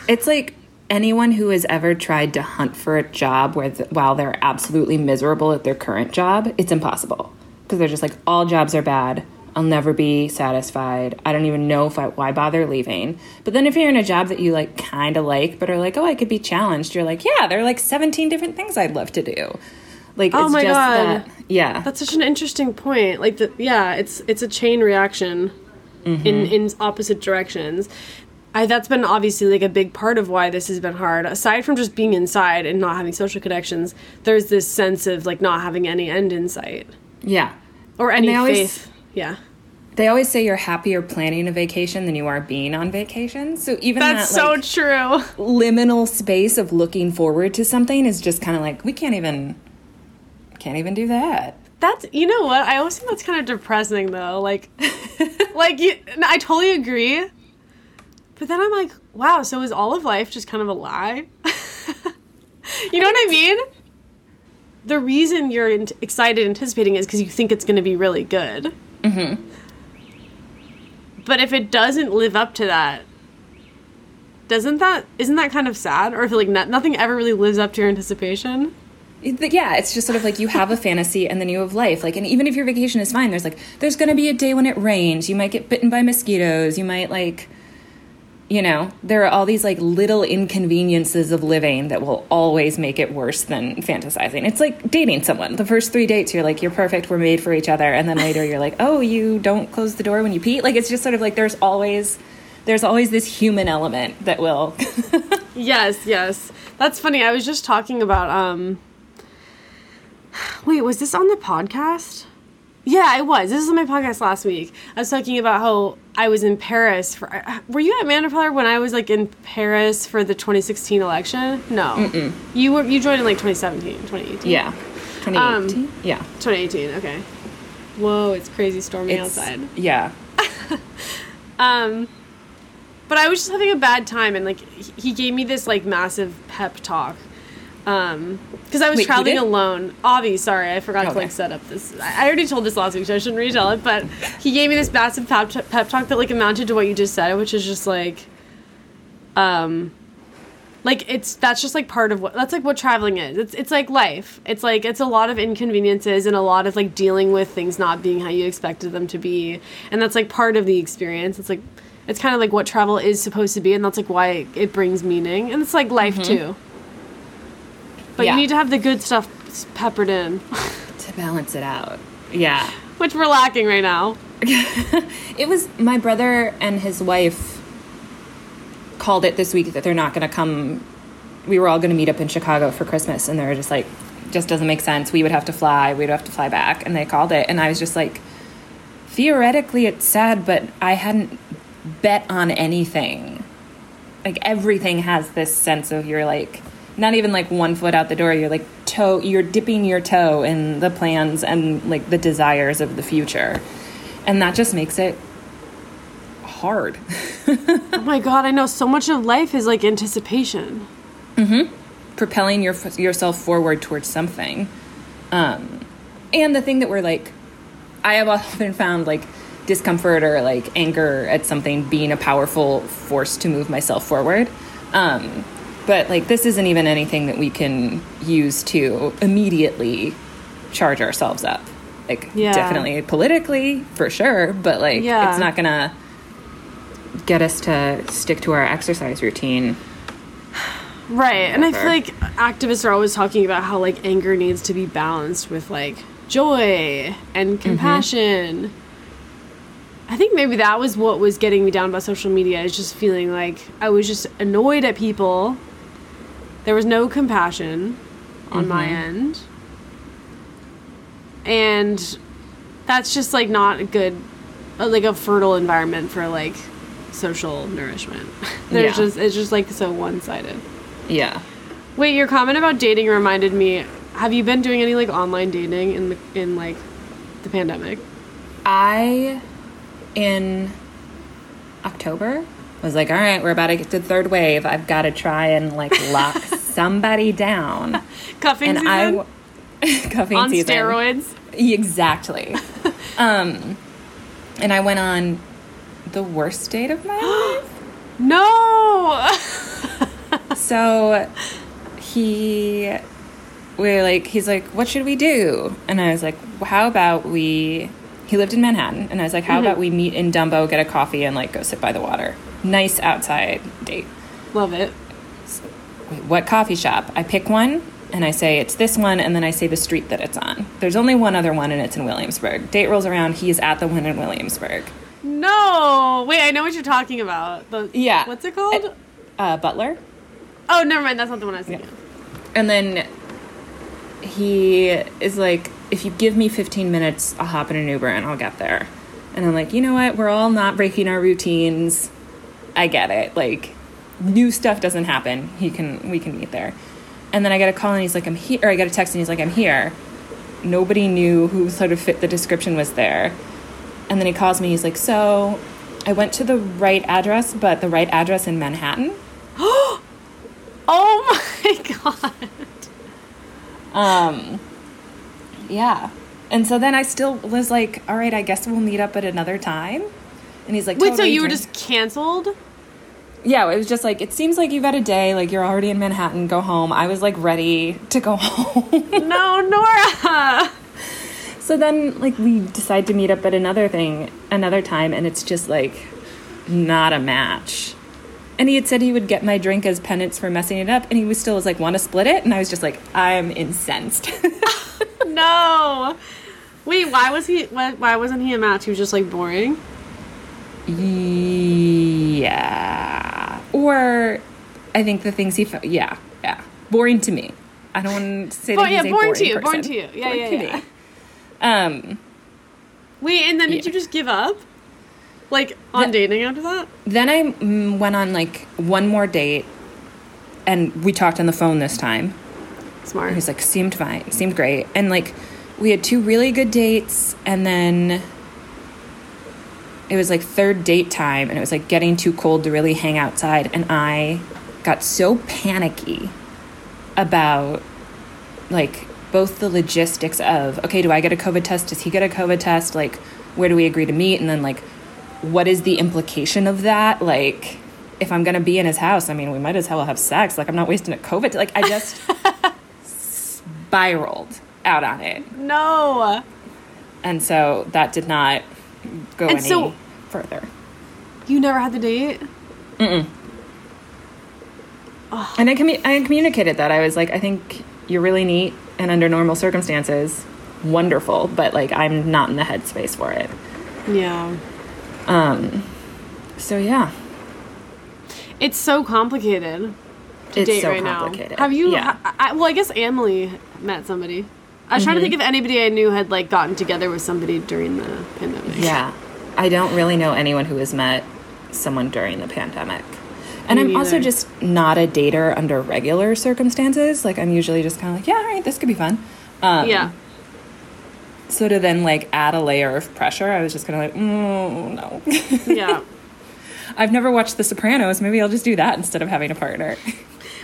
It's like anyone who has ever tried to hunt for a job where th- while they're absolutely miserable at their current job, it's impossible because they're just like all jobs are bad. I'll never be satisfied. I don't even know if I, why bother leaving. But then if you're in a job that you like kind of like but are like, "Oh, I could be challenged." You're like, "Yeah, there are like 17 different things I'd love to do." Like Oh it's my just God. that yeah. That's such an interesting point. Like the yeah, it's it's a chain reaction mm-hmm. in in opposite directions. I, that's been obviously like a big part of why this has been hard. Aside from just being inside and not having social connections, there's this sense of like not having any end in sight yeah. Or any always- faith. Yeah, They always say you're happier planning a vacation than you are being on vacation. So even that's that so true. liminal space of looking forward to something is just kind of like we can't even can't even do that. That's you know what I always think that's kind of depressing though. Like, like you, I totally agree. But then I'm like, wow. So is all of life just kind of a lie? you know what I mean? The reason you're ant- excited, anticipating, is because you think it's going to be really good. Mm-hmm. But if it doesn't live up to that, doesn't that isn't that kind of sad? Or if like no, nothing ever really lives up to your anticipation. Yeah, it's just sort of like you have a fantasy and then you have life. Like, and even if your vacation is fine, there's like, there's gonna be a day when it rains. You might get bitten by mosquitoes. You might like, you know, there are all these like little inconveniences of living that will always make it worse than fantasizing. It's like dating someone. The first three dates, you're like, you're perfect, we're made for each other. And then later you're like, oh, you don't close the door when you pee. Like, it's just sort of like there's always, there's always this human element that will. Yes, yes. That's funny. I was just talking about um Wait, was this on the podcast? Yeah, I was. This was on my podcast last week. I was talking about how I was in Paris for uh, Were you at Man Repeller when I was like in Paris for the 2016 election? No. You were you joined in like 2017, 2018. yeah. 2018? yeah. 2018, okay. Whoa, it's crazy stormy It's, outside. yeah. Um, but I was just having a bad time, and like he- he gave me this like massive pep talk. Um, because I was Wait, traveling alone. Avi, sorry, I forgot to like set up this. I already told this last week, so I shouldn't retell it. But he gave me this massive pep, pep talk that like amounted to what you just said, which is just like, um, like it's that's just like part of what that's like what traveling is. It's it's like life. It's like it's a lot of inconveniences and a lot of like dealing with things not being how you expected them to be, and that's like part of the experience. It's like it's kind of like what travel is supposed to be, and that's like why it brings meaning, and it's like life too. But Yeah. you need to have the good stuff peppered in, To balance it out. Yeah. which we're lacking right now. It was my brother and his wife called it this week that they're not going to come. We were all going to meet up in Chicago for Christmas, and they were just like, just doesn't make sense. We would have to fly. We'd have to fly back. And they called it. And I was just like, theoretically, it's sad, but I hadn't bet on anything. Like, everything has this sense of you're like, not even like one foot out the door. You're like toe, you're dipping your toe in the plans and like the desires of the future. And that just makes it hard. oh my god, I know so much of life is like anticipation. propelling your, yourself forward towards something. Um, and the thing that we're like, I have often found like discomfort or like anger at something being a powerful force to move myself forward. Um, but like, this isn't even anything that we can use to immediately charge ourselves up. Like, Yeah. definitely politically, for sure, but like, Yeah. it's not gonna get us to stick to our exercise routine. Right. And I feel like activists are always talking about how like anger needs to be balanced with like joy and mm-hmm. compassion. I think maybe that was what was getting me down about social media is just feeling like I was just annoyed at people. There was no compassion on my end. And that's just like not a good uh, like a fertile environment for like social nourishment. There's Yeah. just it's just like so one-sided. Yeah. Wait, your comment about dating reminded me. Have you been doing any like online dating in the in like the pandemic? I, in October, was like, all right, we're about to get to the third wave. I've got to try and like lock somebody down. Cuffing And season I, w- cuffing on season. steroids. Exactly. um, and I went on the worst date of my life. No. So he, we are like, he's like, what should we do? And I was like, well, how about we, he lived in Manhattan. And I was like, how about we meet in Dumbo, get a coffee, and like go sit by the water? Nice outside date. Love it. Wait, what coffee shop? I pick one and I say it's this one, and then I say the street that it's on. There's only one other one, and it's in Williamsburg. Date rolls around, he's at the one in Williamsburg. No. Wait, I know what you're talking about. The Yeah. What's it called? Uh, Butler. oh, never mind. That's not the one I was thinking. of. And then he is like, if you give me 15 minutes, I'll hop in an Uber and I'll get there. And I'm like, you know what? We're all not breaking our routines. I get it. Like, new stuff doesn't happen. He can, we can meet there. And then I get a call and he's like, I'm here. Or I get a text and he's like, I'm here. Nobody knew who sort of fit the description was there. And then he calls me. He's like, so I went to the right address, but the right address in Manhattan. Oh my god. Um, yeah. And so then I still was like, all right, I guess we'll meet up at another time. And he's like, Wait, so you were just canceled? yeah, it was just like it seems like you've had a day, like you're already in Manhattan, go home. I was like ready to go home. No, Nora. so then like we decide to meet up at another thing another time and it's just like not a match. And he had said he would get my drink as penance for messing it up and he was still was like want to split it and I was just like I'm incensed. no. Wait, why was he? Why, why wasn't he a match? He was just like boring. Yeah. Or I think the things he felt. yeah, yeah. Boring to me. I don't want to say that yeah, he's boring to you, person. boring to you. Yeah, yeah, yeah. Um Wait, and then did you just give up? Like on The- dating after that? Then I mm, went on like one more date, and we talked on the phone this time. Smart. He's like, seemed fine, seemed great, and like we had two really good dates, and then it was like third date time, and it was like getting too cold to really hang outside, and I got so panicky about like both the logistics of okay, do I get a COVID test? Does he get a COVID test? Like, where do we agree to meet? And then like, what is the implication of that? Like, if I'm gonna be in his house, I mean, we might as well have sex. Like, I'm not wasting a COVID. Like, I just spiraled out on it, no. and so that did not go And any so- further. You never had the date? And I, commu- I communicated that. I was like, I think you're really neat, and under normal circumstances, wonderful, but like, I'm not in the headspace for it. Yeah. Um, so yeah, It's so complicated to it's date so right complicated. now. Have you? Yeah. ha- I, well, I guess Emily met somebody. I was trying to think if anybody I knew had like gotten together with somebody during the pandemic. Yeah. I don't really know anyone who has met someone during the pandemic. And Me I'm also just not a dater under regular circumstances. Like I'm usually just kind of like, yeah, all right, this could be fun. Um, Yeah. So to then like add a layer of pressure, I was just kind of like, mm, no. Yeah. I've never watched The Sopranos. Maybe I'll just do that instead of having a partner.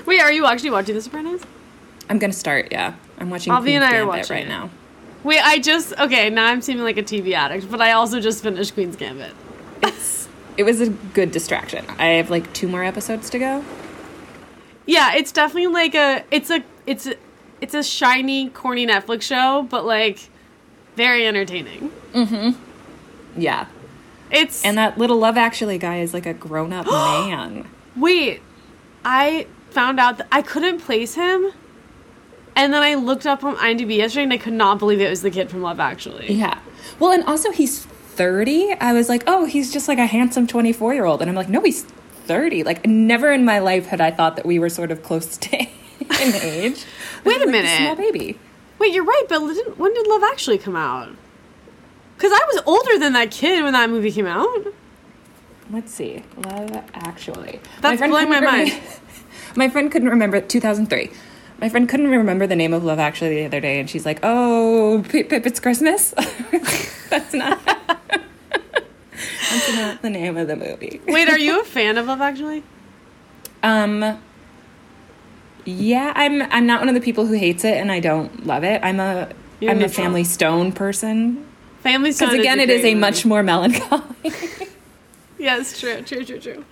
Wait, are you actually watching The Sopranos? I'm gonna start. Yeah, I'm watching. Avi and Queen's I are Gambit watching right it. now. Wait, I just okay. Now I'm seeming like a TV addict, but I also just finished Queen's Gambit. It's it was a good distraction. I have like two more episodes to go. Yeah, it's definitely like a it's a it's a it's a shiny, corny Netflix show, but like very entertaining. Mm-hmm. Yeah, It's and that little Love Actually guy is like a grown up man. wait, I found out that I couldn't place him, and then I looked up on IMDb yesterday, and I could not believe it was the kid from Love Actually. Yeah. Well, and also he's 30. I was like, oh, he's just like a handsome 24 year old. And I'm like, no, he's 30. Like, never in my life had I thought that we were sort of close to in age. Wait a Like minute. small baby. Wait, you're right, but didn't- when did Love Actually come out? Because I was older than that kid when that movie came out. Let's see. Love Actually. That's blowing my mind. my friend couldn't remember 2003. My friend couldn't remember the name of Love Actually the other day, and she's like, "Oh, Pip, Pip it's Christmas." That's not. That's not the name of the movie. Wait, are you a fan of Love Actually? Um yeah, I'm I'm not one of the people who hates it and I don't love it. I'm a am a family stone person Family Stone. because again it is a movie. much more melancholy. Yes, true, true, true, true.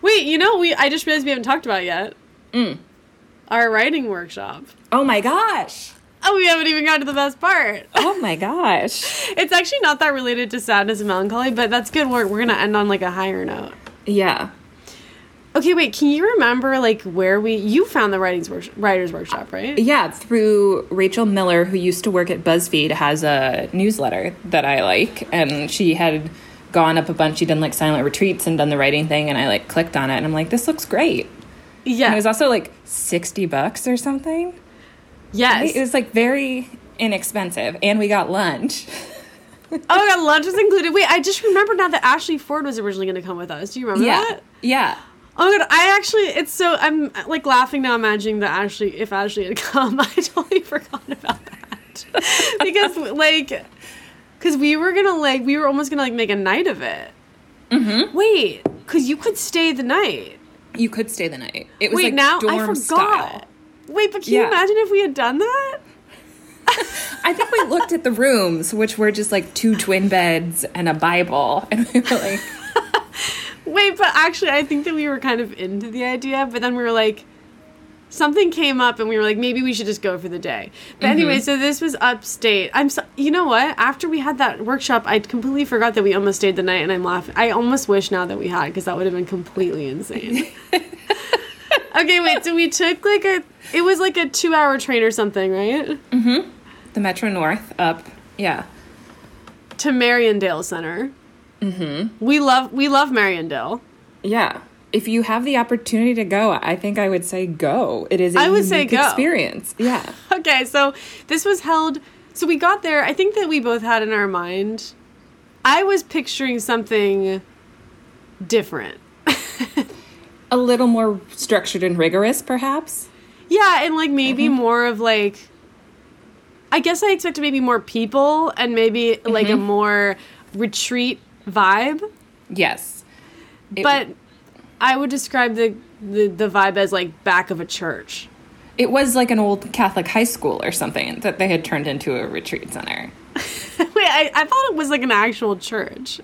Wait, you know, we I just realized we haven't talked about it yet. Mm. Our writing workshop. oh my gosh. Oh, we haven't even gotten to the best part. Oh my gosh. It's actually not that related to sadness and melancholy, but that's good. We're, we're gonna end on like a higher note. Yeah. Okay, wait. Can you remember like where we you found the writings work, writers workshop, right? Yeah, through Rachel Miller who used to work at BuzzFeed has a newsletter that I like and she had gone up a bunch she'd done like silent retreats and done the writing thing and I like clicked on it and I'm like this looks great. Yeah. And it was also like 60 bucks or something. yes. It was like very inexpensive, and we got lunch. oh my god, lunch was included. Wait, I just remember now that Ashley Ford was originally going to come with us. Do you remember that? yeah. Oh my god, I actually it's so I'm like laughing now imagining that Ashley if Ashley had come, I totally forgot about that. because like cuz we were going to like we were almost going to like make a night of it. Mm-hmm. Wait, cuz you could stay the night. You could stay the night. It was Wait, like now I forgot. style. Wait, but can you imagine if we had done that? I think we looked at the rooms, which were just like two twin beds and a Bible, and we were like, Wait, but actually, I think that we were kind of into the idea, but then we were like, something came up, and we were like, maybe we should just go for the day. But anyway, so this was upstate. I'm, so, you know what? After we had that workshop, I completely forgot that we almost stayed the night, and I'm laughing. I almost wish now that we had, because that would have been completely insane. okay, wait. So we took like a, it was like a two-hour train or something, right? Mm-hmm. The Metro North up. Yeah. To Mariandale Center. Mm-hmm. We love we love Mariandale. Yeah. If you have the opportunity to go, I think I would say go. It is a I would say go. experience. Yeah. Okay, so this was held. So we got there. I think that we both had in our mind. I was picturing something different. A little more structured and rigorous, perhaps. Yeah, and like maybe Mm-hmm. more of like. I guess I expected maybe more people and maybe like Mm-hmm. a more retreat vibe. Yes. It- but I would describe the, the the vibe as like back of a church. It was like an old Catholic high school or something that they had turned into a retreat center. Wait, I, I thought it was like an actual church.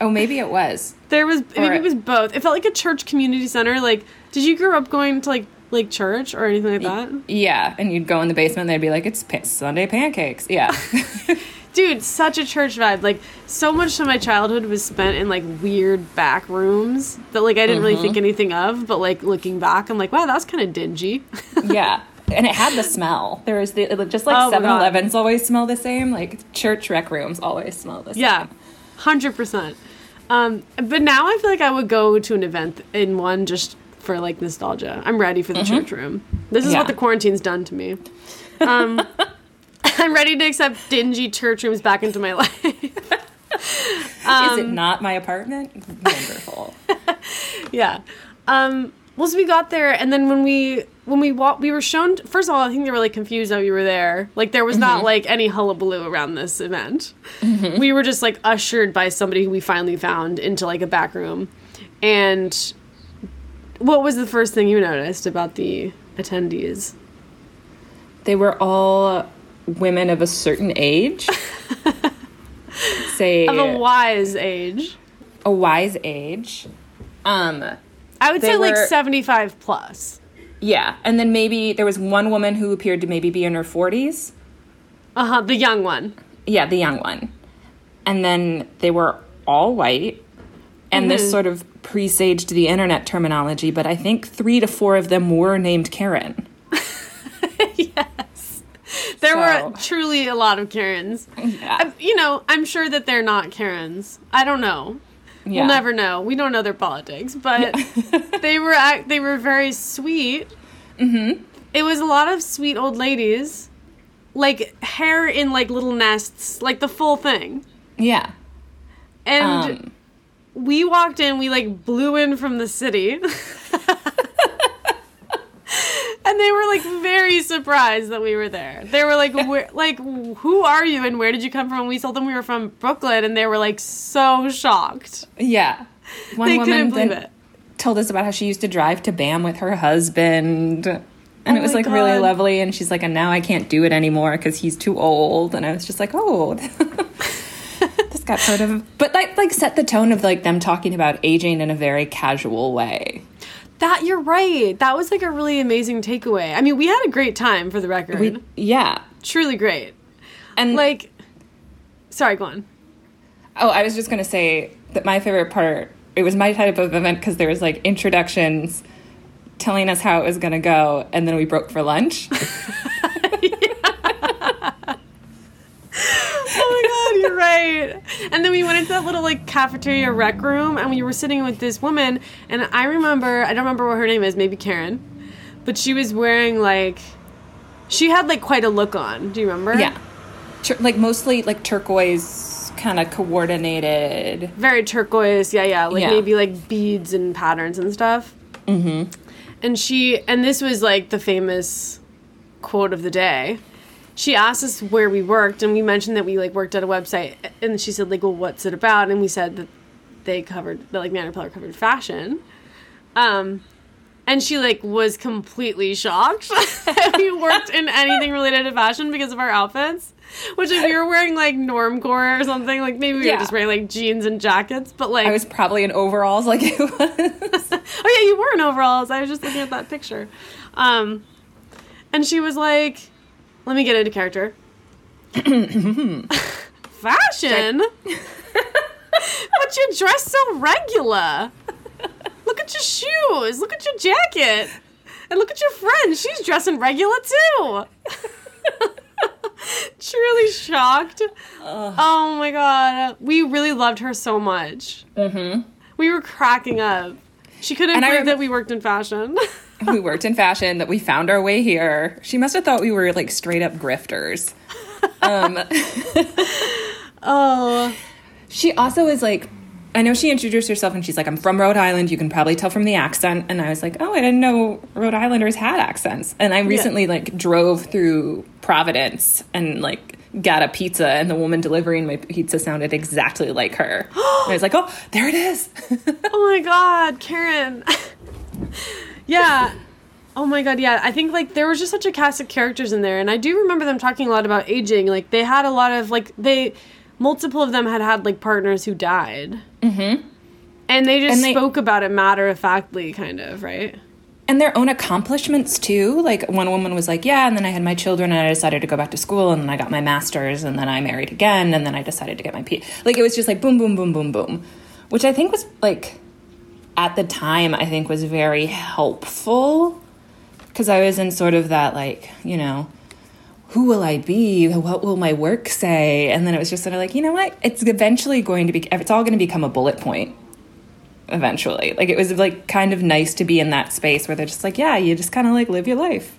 Oh, maybe it was. There was maybe Or- it was both. It felt like a church community center. Like, did you grow up going to like like church or anything like that? Yeah, and you'd go in the basement and they'd be like, it's pa- Sunday pancakes. Yeah. Dude, such a church vibe. Like, so much of my childhood was spent in like weird back rooms that like I didn't really think anything of. But like looking back, I'm like, wow, that was kind of dingy. yeah. And it had the smell. There was the, just like Oh 7 God. Elevens always smell the same. Like church rec rooms always smell the same. yeah, hundred percent. Um, but now I feel like I would go to an event in one just for like nostalgia. I'm ready for the church room. This is Yeah. what the quarantine's done to me. Um, I'm ready to accept dingy church rooms back into my life. Is Um, it not my apartment? Wonderful. yeah. Um, well, so we got there, and then when we when we walked, we were shown. First of all, I think they were like confused that we were there. Like there was not like any hullabaloo around this event. We were just like ushered by somebody who we finally found into like a back room. And what was the first thing you noticed about the attendees? they were all women of a certain age. Say Of a wise age, a wise age. Um, I would say like seventy five plus. yeah, and then maybe there was one woman who appeared to maybe be in her 40s. Uh huh. The young one. Yeah, the young one. And then they were all white. And this sort of presaged the internet terminology, but I think three to four of them were named Karen. yes. There were truly a lot of Karens. Yeah. I- you know, I'm sure that they're not Karens. I don't know. Yeah. We'll never know. We don't know their politics, but they were they were very sweet. Mm-hmm. It was a lot of sweet old ladies, like hair in like little nests, like the full thing. Yeah. And Um, we walked in, we like blew in from the city. and they were like very surprised that we were there. They were like, where, like, who are you and where did you come from? And we told them we were from Brooklyn, and they were like so shocked. yeah. One They woman couldn't believe then it. told us about how she used to drive to BAM with her husband. And Oh it was like really lovely. And she's like, and now I can't do it anymore because he's too old. And I was just like, oh. this got sort of, but like, like set the tone of like them talking about aging in a very casual way. That you're right. That was like a really amazing takeaway. I mean, we had a great time for the record. We, yeah. Truly great. And Like, sorry, go on. Oh, I was just gonna say that my favorite part. It was my type of event because there was like introductions, telling us how it was gonna go, and then we broke for lunch. oh my god, you're right. And then we went into that little like cafeteria rec room and we were sitting with this woman and I remember I don't remember what her name is, maybe Karen. But she was wearing like she had like quite a look on. Do you remember? yeah, Tur- like mostly like turquoise, kind of coordinated. Very turquoise, yeah, yeah. Like Yeah. maybe like beads and patterns and stuff. Mm-hmm. And she and this was like the famous quote of the day. She asked us where we worked and we mentioned that we like worked at a website and she said like, well, what's it about? And we said that they covered that like Man Repeller covered fashion. Um and she like was completely shocked that we worked in anything related to fashion because of our outfits. Which if you were wearing like normcore or something, like maybe we Yeah. were just wearing like jeans and jackets, but like I was probably in overalls like it was. oh yeah, you were in overalls. I was just looking at that picture. Um, and she was like, "Let me get into character." Fashion, but you dress so regular. Look at your shoes. Look at your jacket. And look at your friend. She's dressing regular too. Truly shocked. Oh my god. We really loved her so much. Mm-hmm. We were cracking up. She couldn't And believe rem- that we worked in fashion. we worked in fashion, that we found our way here. She must have thought we were like straight up grifters. Um, oh. she also is like, I know she introduced herself and she's like, I'm from Rhode Island. You can probably tell from the accent. And I was like, oh, I didn't know Rhode Islanders had accents. And I recently like drove through Providence and like got a pizza and the woman delivering my pizza sounded exactly like her. I was like, oh, there it is. Oh my god, Karen. yeah. Oh my god, yeah. I think like there was just such a cast of characters in there and I do remember them talking a lot about aging. Like they had a lot of like they multiple of them had had like partners who died. Mhm. And they just And they- spoke about it matter of factly kind of, right? and their own accomplishments too. Like one woman was like, "Yeah," and then I had my children, and I decided to go back to school, and then I got my master's, and then I married again, and then I decided to get my P. Like it was just like boom, boom, boom, boom, boom, which I think was like at the time I think was very helpful because I was in sort of that like you know. Who will I be? What will my work say? And then it was just sort of like, you know what? It's eventually going to be, it's all going to become a bullet point eventually. Like it was like kind of nice to be in that space where they're just like, yeah, you just kind of like live your life.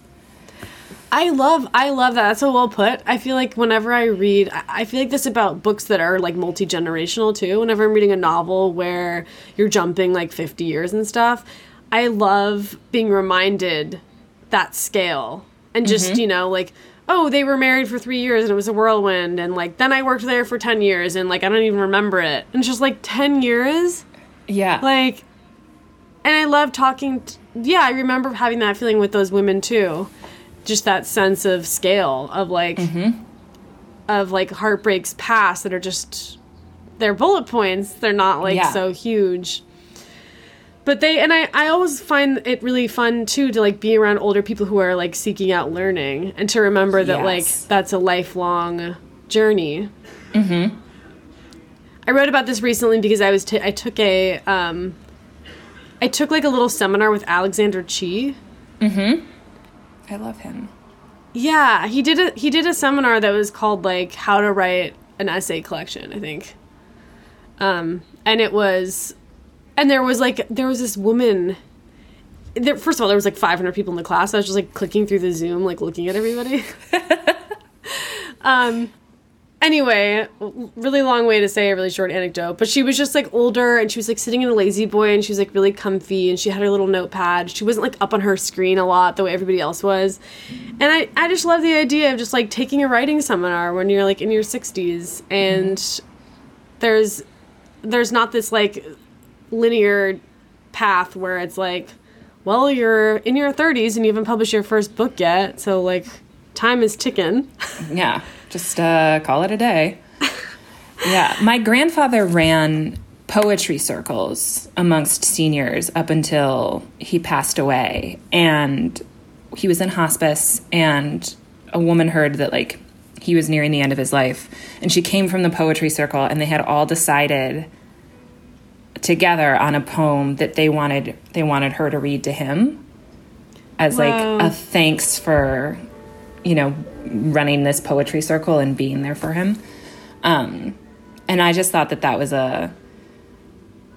I love I love that. That's so well put. I feel like whenever I read I feel like this about books that are like multi generational too. Whenever I'm reading a novel where you're jumping like fifty years and stuff, I love being reminded that scale. And just, mm-hmm. you know, like, oh, they were married for three years and it was a whirlwind and like then I worked there for ten years and like I don't even remember it. And it's just like ten years? Yeah. like and i love talking t- yeah i remember having that feeling with those women too just that sense of scale of like of like heartbreaks past that are just they're bullet points they're not like Yeah. so huge but they and I, I always find it really fun too to like be around older people who are like seeking out learning and to remember that Yes. like that's a lifelong journey mm-hmm. i wrote about this recently because i was t- i took a um i took like a little seminar with alexander chee I love him. yeah he did a he did a seminar that was called like how to write an essay collection i think. Um and it was and there was like there was this woman there, first of all there was like 500 people in the class. I was just like clicking through the zoom like looking at everybody. Um anyway really long way to say a really short anecdote but she was just like older and she was like sitting in a lazy boy and she was like really comfy and she had her little notepad. She wasn't like up on her screen a lot the way everybody else was. And i, I just love the idea of just like taking a writing seminar when you're like in your 60s and there's there's not this like linear path where it's like well you're in your 30s and you haven't published your first book yet so like time is ticking. Yeah. Just uh, call it a day. yeah. My grandfather ran poetry circles amongst seniors up until he passed away. And he was in hospice, and a woman heard that, like, he was nearing the end of his life. And she came from the poetry circle, and they had all decided together on a poem that they wanted they wanted her to read to him as Wow. like a thanks for you know running this poetry circle and being there for him. Um and i just thought that that was a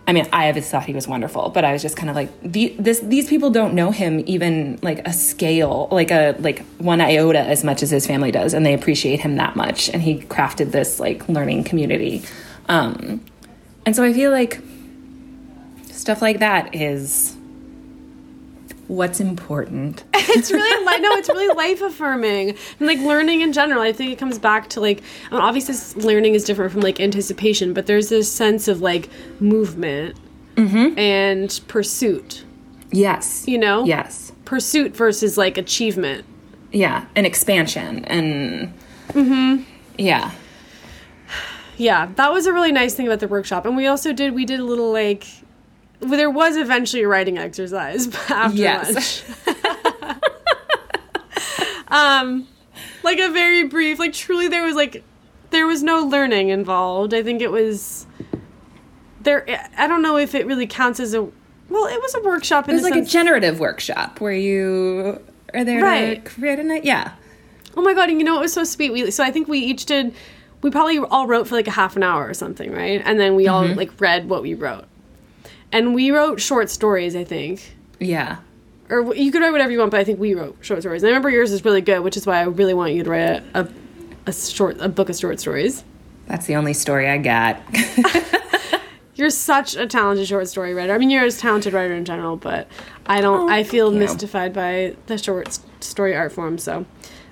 i mean i always thought he was wonderful but i was just kind of like the, this these people don't know him even like a scale like a like one iota as much as his family does and they appreciate him that much and he crafted this like learning community. Um and so i feel like stuff like that is what's important it's really li- no it's really life affirming and like learning in general i think it comes back to like I mean, obviously learning is different from like anticipation but there's this sense of like movement and pursuit Yes. You know? Yes. Pursuit versus like achievement. Yeah. And expansion and. Mm-hmm. Yeah. Yeah, that was a really nice thing about the workshop. And we also did we did a little like well, there was eventually a writing exercise after Yes. lunch. um like a very brief like truly there was like there was no learning involved. I think it was there I don't know if it really counts as a well, it was a workshop in It was a like a generative workshop where you are there Right. to create a night. Yeah. Oh my god! And you know it was so sweet. We so I think we each did. We probably all wrote for like a half an hour or something, right? And then we all like read what we wrote, and we wrote short stories. I think, Yeah. or you could write whatever you want, but I think we wrote short stories. And I remember yours is really good, which is why I really want you to write a, a, a short a book of short stories. That's the only story I got. You're such a talented short story writer. I mean, you're a talented writer in general, but I don't. Oh, I feel Oh, you. mystified by the short story art form. So,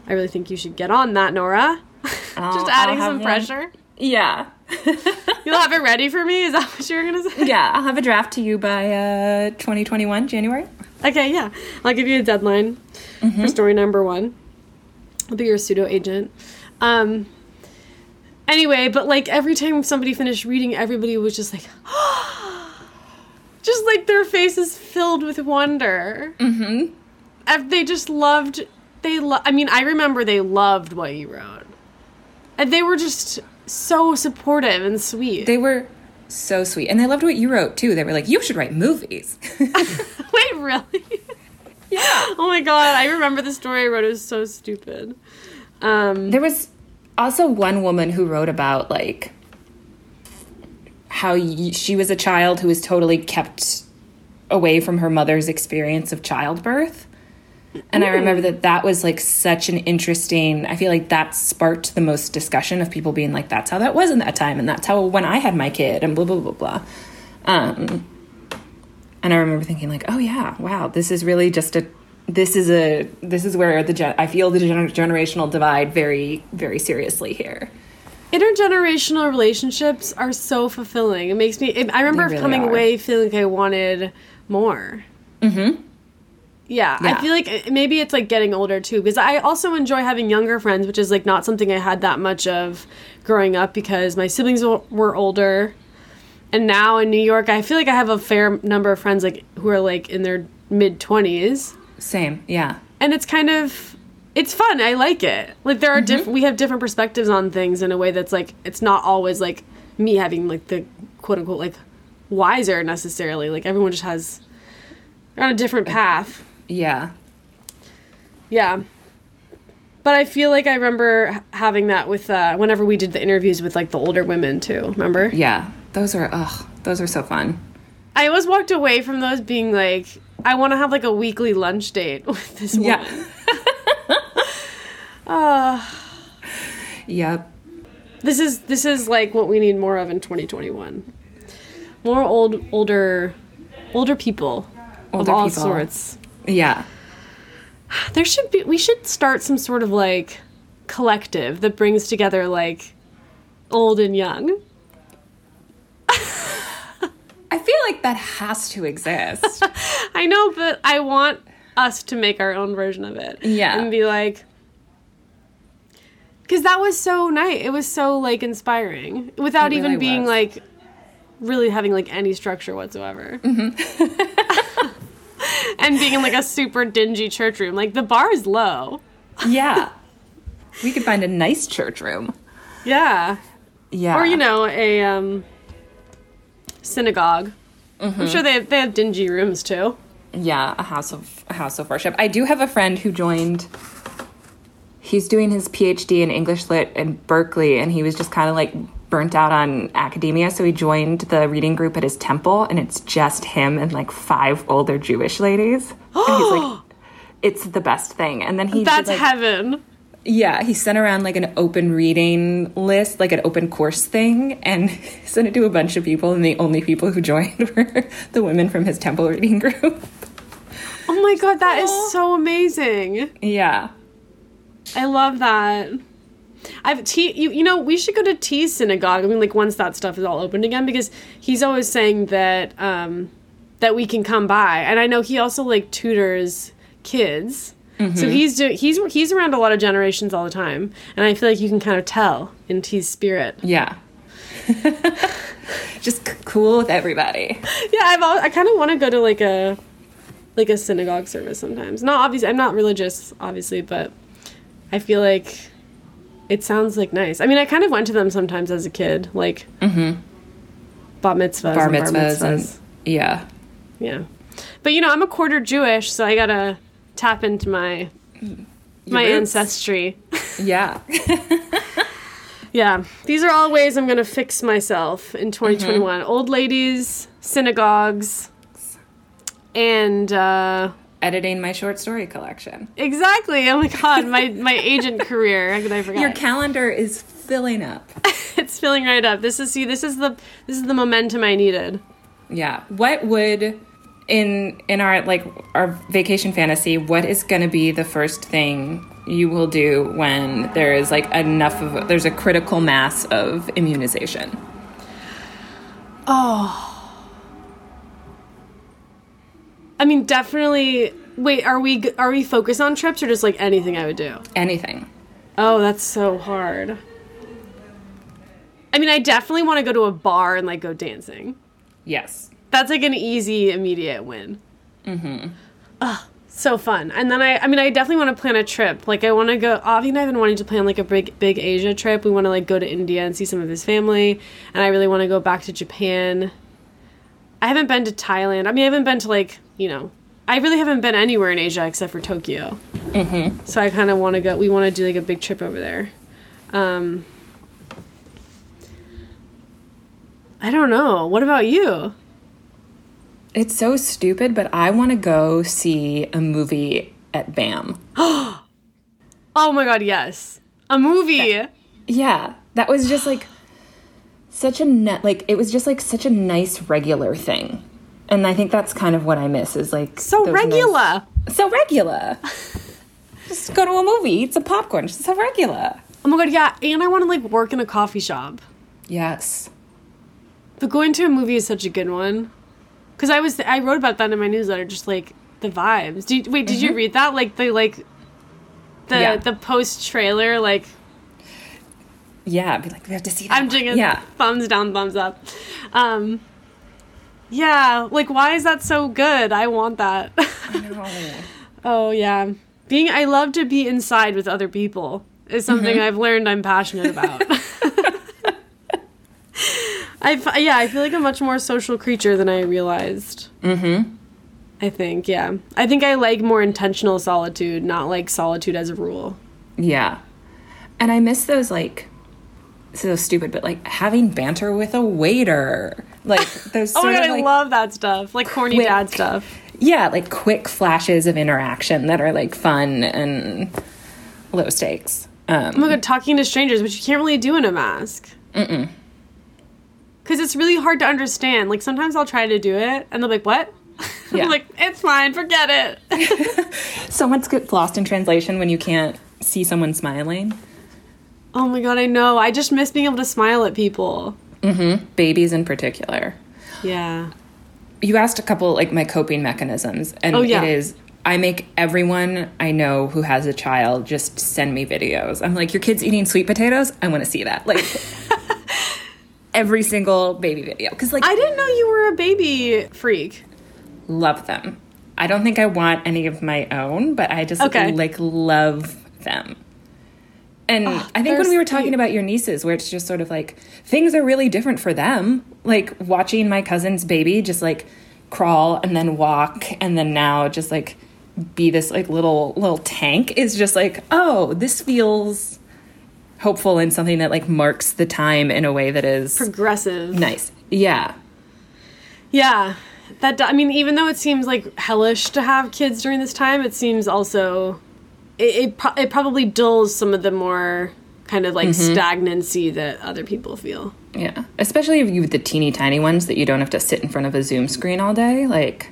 I really think you should get on that, Nora. Just adding some one. pressure. yeah. You'll have it ready for me? Is that what you were going to say? Yeah. I'll have a draft to you by uh, 2021, January. Okay, yeah. I'll give you a deadline for story number one. I'll be your pseudo agent. Um, anyway, but like every time somebody finished reading, everybody was just like, just like their faces filled with wonder. Mm-hmm. They just loved, they lo- I mean, I remember they loved what you wrote. And they were just so supportive and sweet. They were so sweet. And they loved what you wrote, too. They were like, you should write movies. Wait, really? yeah. Oh my god, I remember the story I wrote. It was so stupid. Um, There was also one woman who wrote about like how y- she was a child who was totally kept away from her mother's experience of childbirth. And I remember that that was like such an interesting. I feel like that sparked the most discussion of people being like, "That's how that was in that time, and that's how when I had my kid," and blah blah blah blah. Um, and I remember thinking like, "Oh yeah, wow, this is really just a. This is a. This is where the gen- I feel the gener- generational divide very very seriously here." intergenerational relationships are so fulfilling. It makes me. It, I remember really coming are. away feeling like I wanted more. Mm-hmm. Yeah, Yeah. I feel like it- maybe it's like getting older too because I also enjoy having younger friends, which is like not something I had that much of growing up because my siblings w- were older, and now in New York, I feel like I have a fair number of friends like who are like in their mid twenties. Same, yeah, and it's kind of it's fun i like it. Like there are mm-hmm. different we have different perspectives on things in a way that's like it's not always like me having like the quote unquote like wiser necessarily. Like everyone just has they're on a different path yeah, yeah but i feel like i remember having that with uh whenever we did the interviews with like the older women too remember yeah. Those are ugh, those are so fun. i always walked away from those being like i want to have like a weekly lunch date with this woman Yeah. Uh, yep. This is this is like what we need more of in 2021. More old older older people Older of all people. sorts. Yeah. There should be we should start some sort of like collective that brings together like old and young. I feel like that has to exist. I know, but I want us to make our own version of it. Yeah. And be like cuz that was so nice. It was so like inspiring without It even being was. like really having like any structure whatsoever. Mm-hmm. and being in like a super dingy church room. Like the bar is low. yeah. We could find a nice church room. Yeah. Yeah. Or you know, a um synagogue. Mm-hmm. I'm sure they have, they have dingy rooms too. Yeah, a house of a house of worship. I do have a friend who joined he's doing his PhD in English lit in Berkeley and he was just kind of like burnt out on academia so he joined the reading group at his temple and it's just him and like five older Jewish ladies. and he's like it's the best thing. And then he did, That's like, heaven. Yeah, he sent around like an open reading list, like an open course thing, and sent it to a bunch of people. And the only people who joined were the women from his temple reading group. Oh my god, that is so amazing. yeah, I love that. I've T you you know we should go to T's synagogue. I mean like once that stuff is all opened again because he's always saying that um that we can come by. And I know he also like tutors kids. So he's do- he's he's around a lot of generations all the time, and I feel like you can kind of tell in his spirit. Yeah. Just c- cool with everybody. Yeah, I've al- I kind of want to go to like a like a synagogue service sometimes. Not obviously, I'm not religious, obviously, but I feel like it sounds like nice. I mean, I kind of went to them sometimes as a kid, like bat mitzvahs, Bar and mitzvahs and yeah. yeah. But you know, I'm a quarter Jewish, so I gotta tap into my my roots. ancestry. Yeah. Yeah, these are all ways I'm gonna fix myself in 2021. Old ladies, synagogues, and uh, Editing my short story collection. exactly. Oh my god, my my agent career. How could I forget? Your calendar is filling up. it's filling right up. This is see. This is the this is the momentum I needed. Yeah. What would in in our like our vacation fantasy, what is going to be the first thing you will do when there is like enough of there's a critical mass of immunization? Oh. I mean, definitely. Wait, are we are we focused on trips or just like anything I would do? Anything. Oh, that's so hard. I mean, I definitely want to go to a bar and like go dancing. Yes. That's like an easy, immediate win. Mm-hmm. Ugh, so fun. And then I, I mean, I definitely want to plan a trip. Like, I want to go. Avi and I have been wanting to plan like a big, big Asia trip. We want to like go to India and see some of his family, and I really want to go back to Japan. I haven't been to Thailand. I mean, I haven't been to like you know, I really haven't been anywhere in Asia except for Tokyo. Mm-hmm. So I kind of want to go. We want to do like a big trip over there. Um, I don't know. What about you? It's so stupid, but I want to go see a movie at BAM. Oh my god, yes. A movie. Yeah, that was just like such a net like it was just like such a nice regular thing. And I think that's kind of what I miss is like So regular. nice- so regular. just go to a movie, eat some popcorn. Just so regular. Oh my god, yeah. And I want to like work in a coffee shop. Yes. But going to a movie is such a good one. Cuz I was I wrote about that in my newsletter just like the vibes. Did, wait, did you read that? Like the like the Yeah. the post trailer like Yeah, I'd be like, we have to see that. I'm one." doing Yeah. thumbs down, thumbs up. Um Yeah, like why is that so good? I want that. No. oh yeah. Being I love to be inside with other people is something I've learned I'm passionate about. I yeah, I feel like a much more social creature than I realized. Mm-hmm. I think, yeah. I think I like more intentional solitude, not like solitude as a rule. Yeah. And I miss those like so stupid, but like having banter with a waiter. Like those Oh my god, of I love that stuff. Like corny quick- dad stuff. yeah, like quick flashes of interaction that are like fun and low stakes. Um, Oh my god, talking to strangers, which you can't really do in a mask. Mm-mm. Because it's really hard to understand. Like sometimes I'll try to do it, and they'll be like, "What?" Yeah. I'm like, "It's fine, forget it." so much gets lost in translation when you can't see someone smiling. oh my god, I know. I just miss being able to smile at people. Mm-hmm. Babies in particular. Yeah. You asked a couple like my coping mechanisms, and Oh, yeah. it is I make everyone I know who has a child just send me videos. I'm like, your kid's eating sweet potatoes. I want to see that. Like every single baby video because like I didn't know you were a baby freak. love them. I don't think I want any of my own, but I just Okay. like love them. And ah, I think when we were talking about your nieces, where it's just sort of like things are really different for them. Like watching my cousin's baby just like crawl and then walk and then now just like be this like little little tank is just like, oh, this feels hopeful and something that like marks the time in a way that is Progressive. nice. Yeah. Yeah. That I mean, even though it seems like hellish to have kids during this time, it seems also it it, pro- it probably dulls some of the more kind of like mm-hmm. stagnancy that other people feel. Yeah, especially if you the teeny tiny ones that you don't have to sit in front of a Zoom screen all day. Like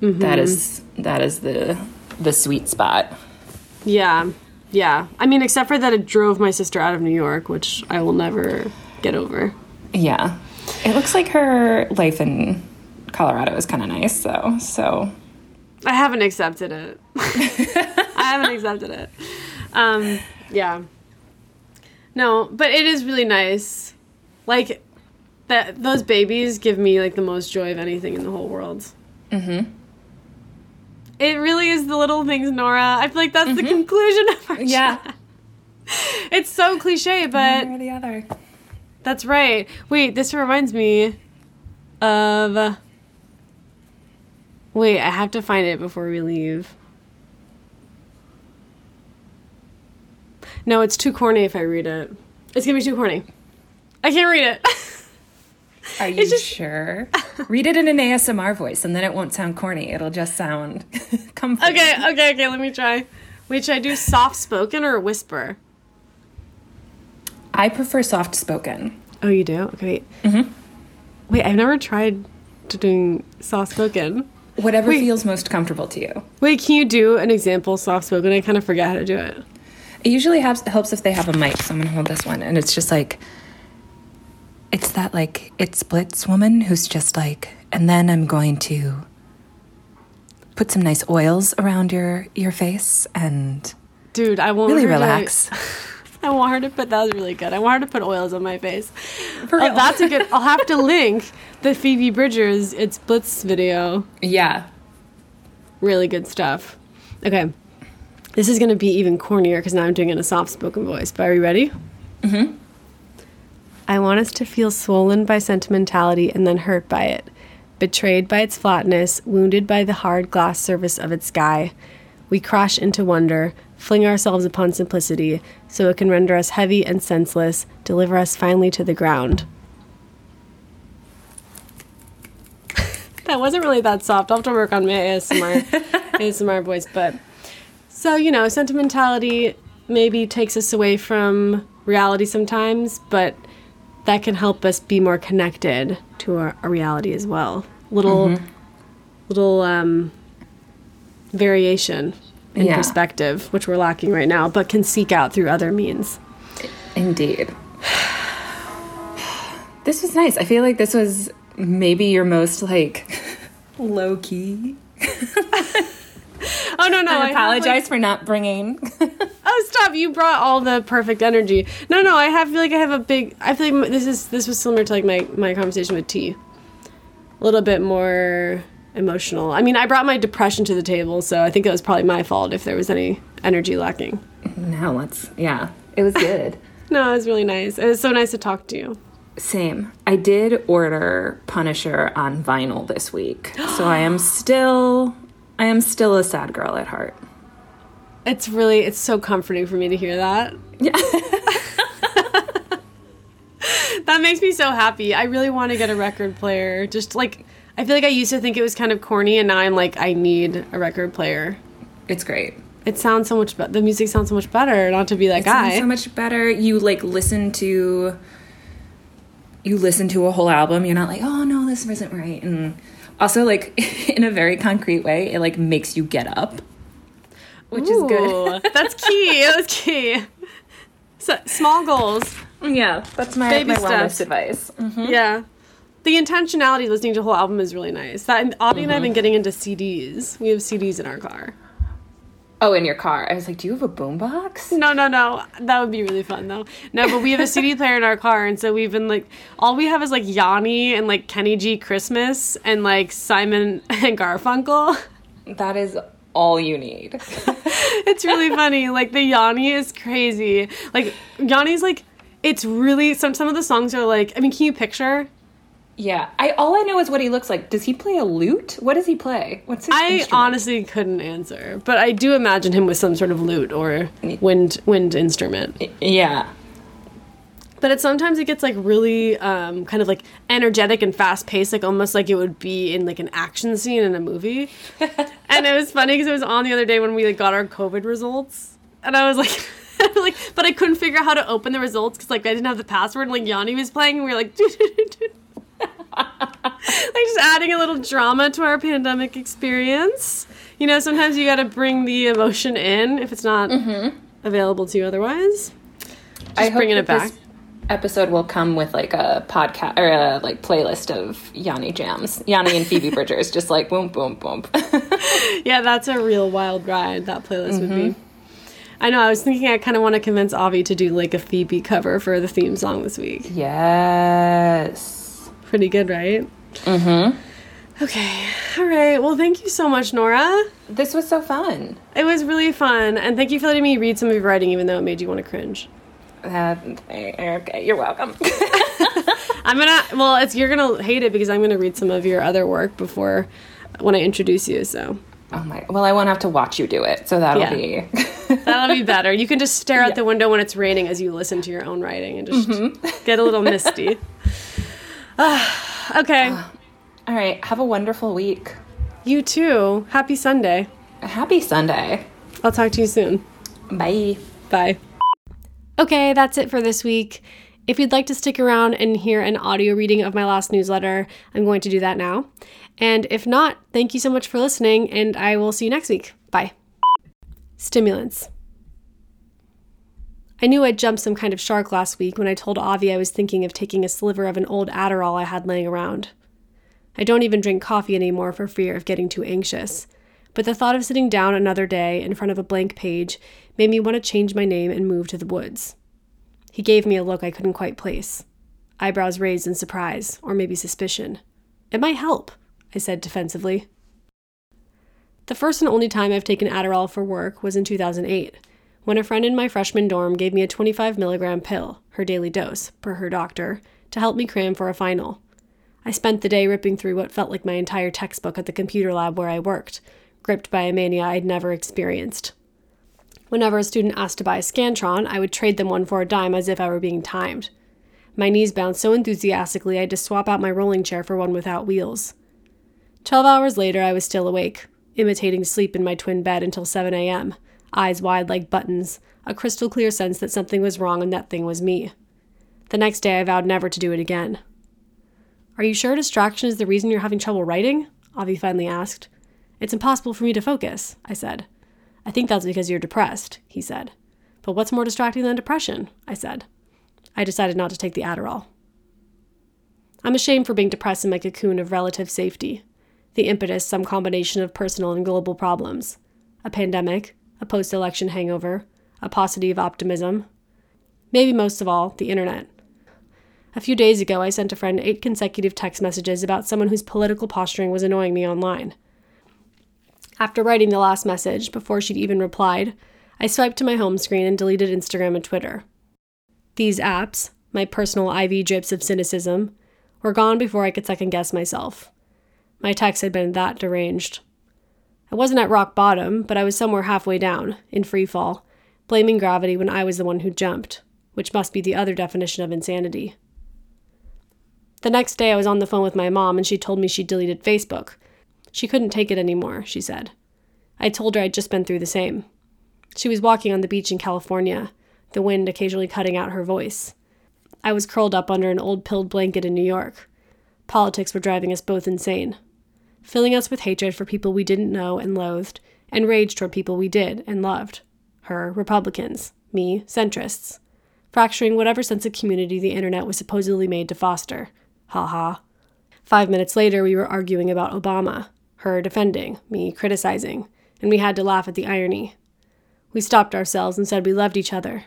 mm-hmm. that is that is the the sweet spot. Yeah. Yeah. I mean, except for that it drove my sister out of New York, which I will never get over. Yeah, it looks like her life in Colorado is kind of nice though. So I haven't accepted it. I haven't accepted it. Um, yeah. No, but it is really nice. Like that those babies give me like the most joy of anything in the whole world. Mhm. It really is the little things, Nora. I feel like that's the conclusion of our Yeah. chat. It's so cliche, but one or the other. that's right. Wait, this reminds me of. Wait, I have to find it before we leave. No, it's too corny if I read it. It's gonna be too corny. I can't read it. Are you just- sure? Read it in an ASMR voice, and then it won't sound corny. It'll just sound comforting. okay, okay, okay, let me try. Wait, should I do soft spoken or whisper? I prefer soft spoken. Oh, you do? Okay, wait. Mm-hmm. Wait, I've never tried to doing soft spoken. Whatever Wait. feels most comfortable to you. Wait, can you do an example soft spoken? I kind of forget how to do it. It usually has, helps if they have a mic, so I'm gonna hold this one, and it's just like, it's that like it splits woman who's just like, and then I'm going to put some nice oils around your your face and Dude, I want really her to- relax. I want her to put that was really good. I want her to put oils on my face. For Oh, that's a good. I'll have to link the Phoebe Bridgers It's Blitz video. Yeah, Really good stuff. Okay, this is gonna be even cornier because now I'm doing it in a soft spoken voice. But are you ready? Mm-hmm. I want us to feel swollen by sentimentality and then hurt by it, betrayed by its flatness, wounded by the hard glass surface of its sky. We crash into wonder, fling ourselves upon simplicity, so it can render us heavy and senseless, deliver us finally to the ground. that wasn't really that soft. I'll have to work on my ASMR, ASMR voice, but so you know, sentimentality maybe takes us away from reality sometimes, but that can help us be more connected to our, our reality as well. Little, little um, variation in Yeah. perspective, which we're lacking right now, but can seek out through other means. indeed. This was nice. I feel like this was maybe your most like low key. Oh no, no! I have, like- apologize for not bringing. Oh, stop! You brought all the perfect energy. No, no, I have feel like I have a big. I feel like this is this was similar to like my my conversation with T. A little bit more emotional. I mean, I brought my depression to the table, so I think it was probably my fault if there was any energy lacking. now let's. Yeah, it was good. No, it was really nice. It was so nice to talk to you. Same. I did order Punisher on vinyl this week, so I am still. I am still a sad girl at heart. It's really it's so comforting for me to hear that. Yeah. That makes me so happy. I really want to get a record player. Just like I feel like I used to think it was kind of corny, and now I'm like I need a record player. It's great. It sounds so much better. The music sounds so much better. Not to be that It sounds guy. so much better. You like listen to you listen to a whole album, you're not like, oh no, this isn't right. And also like in a very concrete way, it like makes you get up. Which is good. That's key. That's key. So, small goals. Yeah, that's my, Baby my steps. advice. Yeah. The intentionality listening to a whole album is really nice. That and Avi and I have Mm-hmm. been getting into CDs. We have CDs in our car. Oh, in your car. I was like, do you have a boombox? No, no, no. That would be really fun though. No, but we have a CD player in our car, and so we've been like, all we have is like Yanni and like Kenny G Christmas and like Simon and Garfunkel. That is all you need. It's really funny. Like the Yanni is crazy. Like Yanni's like, it's really some some of the songs are like. I mean, can you picture? Yeah. I all I know is what he looks like. Does he play a lute? What does he play? What's his I instrument? honestly couldn't answer, but I do imagine him with some sort of lute or wind wind instrument. Yeah. But it sometimes it gets like really um, kind of like energetic and fast paced, like almost like it would be in like an action scene in a movie. and it was funny because it was on the other day when we like got our COVID results, and I was like. like, but I couldn't figure out how to open the results because like I didn't have the password. And, like Yanni was playing, and we were like, like just adding a little drama to our pandemic experience. You know, sometimes you got to bring the emotion in if it's not available to you otherwise. I bringing hope it back. This, episode will come with like a podcast or a like playlist of Yanni jams, Yanni and Phoebe Bridgers, just like boom, boom, boom. yeah, that's a real wild ride. That playlist mm-hmm. would be. I know. I was thinking I kind of want to convince Avi to do like a Phoebe cover for the theme song this week. Yes. Pretty good, right? Mm-hmm. Okay. All right. Well, thank you so much, Nora. This was so fun. It was really fun, and thank you for letting me read some of your writing, even though it made you want to cringe. Uh, okay, you're welcome. I'm gonna. Well, it's you're gonna hate it because I'm gonna read some of your other work before when I introduce you. So. Oh my! Well, I won't have to watch you do it, so that'll yeah. be that'll be better. You can just stare out the window when it's raining as you listen to your own writing and just mm-hmm. get a little misty. okay. Uh, all right. Have a wonderful week. You too. Happy Sunday. Happy Sunday. I'll talk to you soon. Bye. Bye. Okay, that's it for this week. If you'd like to stick around and hear an audio reading of my last newsletter, I'm going to do that now. And if not, thank you so much for listening, and I will see you next week. Bye. Stimulants. I knew I'd jumped some kind of shark last week when I told Avi I was thinking of taking a sliver of an old Adderall I had laying around. I don't even drink coffee anymore for fear of getting too anxious, but the thought of sitting down another day in front of a blank page made me want to change my name and move to the woods. He gave me a look I couldn't quite place, eyebrows raised in surprise, or maybe suspicion. It might help, I said defensively. The first and only time I've taken Adderall for work was in 2008, when a friend in my freshman dorm gave me a 25 milligram pill, her daily dose, per her doctor, to help me cram for a final. I spent the day ripping through what felt like my entire textbook at the computer lab where I worked, gripped by a mania I'd never experienced. Whenever a student asked to buy a Scantron, I would trade them one for a dime as if I were being timed. My knees bounced so enthusiastically I had to swap out my rolling chair for one without wheels. Twelve hours later, I was still awake, imitating sleep in my twin bed until 7 a.m., eyes wide like buttons, a crystal clear sense that something was wrong and that thing was me. The next day, I vowed never to do it again. Are you sure distraction is the reason you're having trouble writing? Avi finally asked. It's impossible for me to focus, I said. I think that's because you're depressed, he said. But what's more distracting than depression? I said. I decided not to take the Adderall. I'm ashamed for being depressed in my cocoon of relative safety. The impetus, some combination of personal and global problems a pandemic, post election hangover, a paucity of optimism. Maybe most of all, the internet. A few days ago, I sent a friend eight consecutive text messages about someone whose political posturing was annoying me online. After writing the last message, before she'd even replied, I swiped to my home screen and deleted Instagram and Twitter. These apps, my personal IV drips of cynicism, were gone before I could second guess myself. My text had been that deranged. I wasn't at rock bottom, but I was somewhere halfway down, in free fall, blaming gravity when I was the one who jumped, which must be the other definition of insanity. The next day, I was on the phone with my mom, and she told me she deleted Facebook, she couldn't take it anymore, she said. I told her I'd just been through the same. She was walking on the beach in California, the wind occasionally cutting out her voice. I was curled up under an old pilled blanket in New York. Politics were driving us both insane, filling us with hatred for people we didn't know and loathed, and rage toward people we did and loved. Her, Republicans, me, centrists, fracturing whatever sense of community the internet was supposedly made to foster. Ha ha. Five minutes later, we were arguing about Obama her defending, me criticizing, and we had to laugh at the irony. We stopped ourselves and said we loved each other.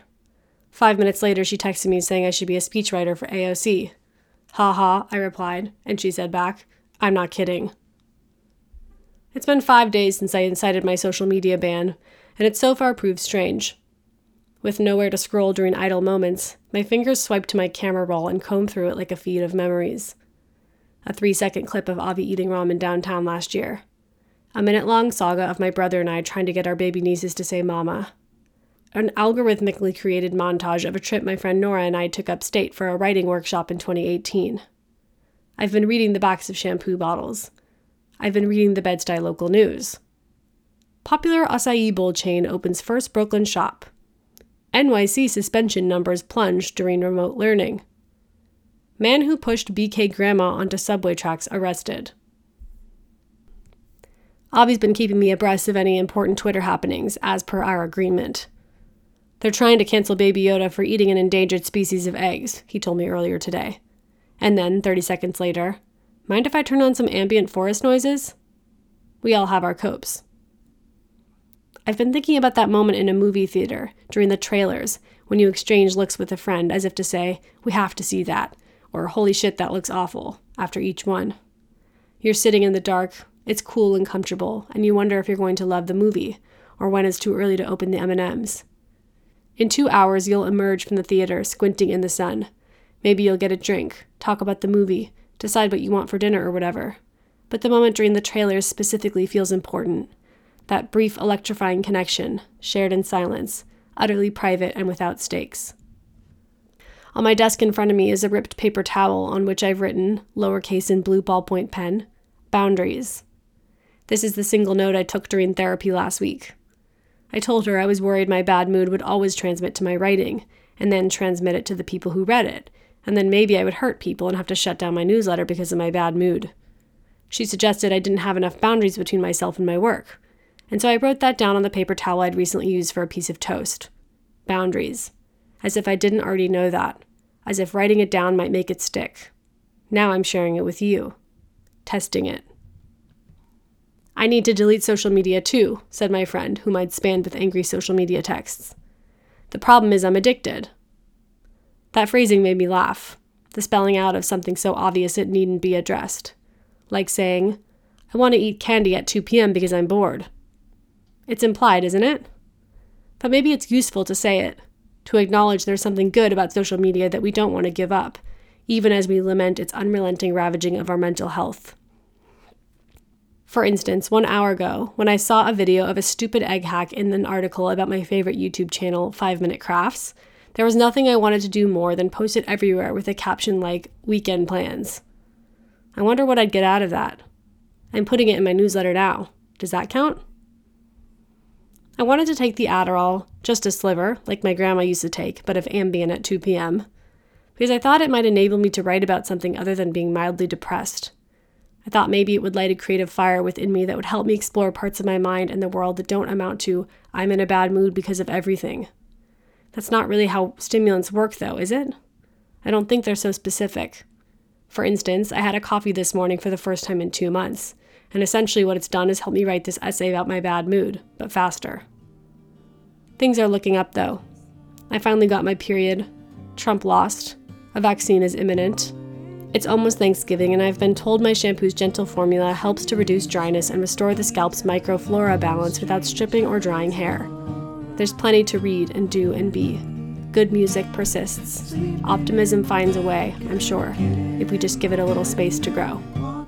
Five minutes later, she texted me saying I should be a speechwriter for AOC. Ha ha, I replied, and she said back, I'm not kidding. It's been five days since I incited my social media ban, and it so far proved strange. With nowhere to scroll during idle moments, my fingers swipe to my camera roll and comb through it like a feed of memories a three second clip of Avi eating ramen downtown last year, a minute long saga of my brother and I trying to get our baby nieces to say mama, an algorithmically created montage of a trip my friend Nora and I took upstate for a writing workshop in 2018. I've been reading the backs of shampoo bottles. I've been reading the Bed-Stuy local news. Popular acai bowl chain opens first Brooklyn shop. NYC suspension numbers plunge during remote learning. Man who pushed BK grandma onto subway tracks arrested. Avi's been keeping me abreast of any important Twitter happenings as per our agreement. They're trying to cancel Baby Yoda for eating an endangered species of eggs, he told me earlier today. And then, 30 seconds later, mind if I turn on some ambient forest noises? We all have our copes. I've been thinking about that moment in a movie theater during the trailers when you exchange looks with a friend as if to say, We have to see that, or Holy shit, that looks awful, after each one. You're sitting in the dark, it's cool and comfortable, and you wonder if you're going to love the movie, or when it's too early to open the M&Ms. In two hours, you'll emerge from the theater, squinting in the sun. Maybe you'll get a drink, talk about the movie, decide what you want for dinner or whatever. But the moment during the trailers specifically feels important. That brief electrifying connection, shared in silence, utterly private and without stakes. On my desk in front of me is a ripped paper towel on which I've written, lowercase in blue ballpoint pen, boundaries. This is the single note I took during therapy last week. I told her I was worried my bad mood would always transmit to my writing, and then transmit it to the people who read it, and then maybe I would hurt people and have to shut down my newsletter because of my bad mood. She suggested I didn't have enough boundaries between myself and my work, and so I wrote that down on the paper towel I'd recently used for a piece of toast. Boundaries. As if I didn't already know that, as if writing it down might make it stick. Now I'm sharing it with you, testing it. I need to delete social media too, said my friend, whom I'd spanned with angry social media texts. The problem is I'm addicted. That phrasing made me laugh, the spelling out of something so obvious it needn't be addressed. Like saying, I want to eat candy at 2 p.m. because I'm bored. It's implied, isn't it? But maybe it's useful to say it, to acknowledge there's something good about social media that we don't want to give up, even as we lament its unrelenting ravaging of our mental health. For instance, one hour ago, when I saw a video of a stupid egg hack in an article about my favorite YouTube channel, 5 Minute Crafts, there was nothing I wanted to do more than post it everywhere with a caption like, Weekend Plans. I wonder what I'd get out of that. I'm putting it in my newsletter now. Does that count? I wanted to take the Adderall, just a sliver, like my grandma used to take, but of Ambien at 2 p.m., because I thought it might enable me to write about something other than being mildly depressed. I thought maybe it would light a creative fire within me that would help me explore parts of my mind and the world that don't amount to, I'm in a bad mood because of everything. That's not really how stimulants work, though, is it? I don't think they're so specific. For instance, I had a coffee this morning for the first time in two months, and essentially what it's done is help me write this essay about my bad mood, but faster. Things are looking up, though. I finally got my period. Trump lost. A vaccine is imminent. It's almost Thanksgiving, and I've been told my shampoo's gentle formula helps to reduce dryness and restore the scalp's microflora balance without stripping or drying hair. There's plenty to read and do and be. Good music persists. Optimism finds a way, I'm sure, if we just give it a little space to grow.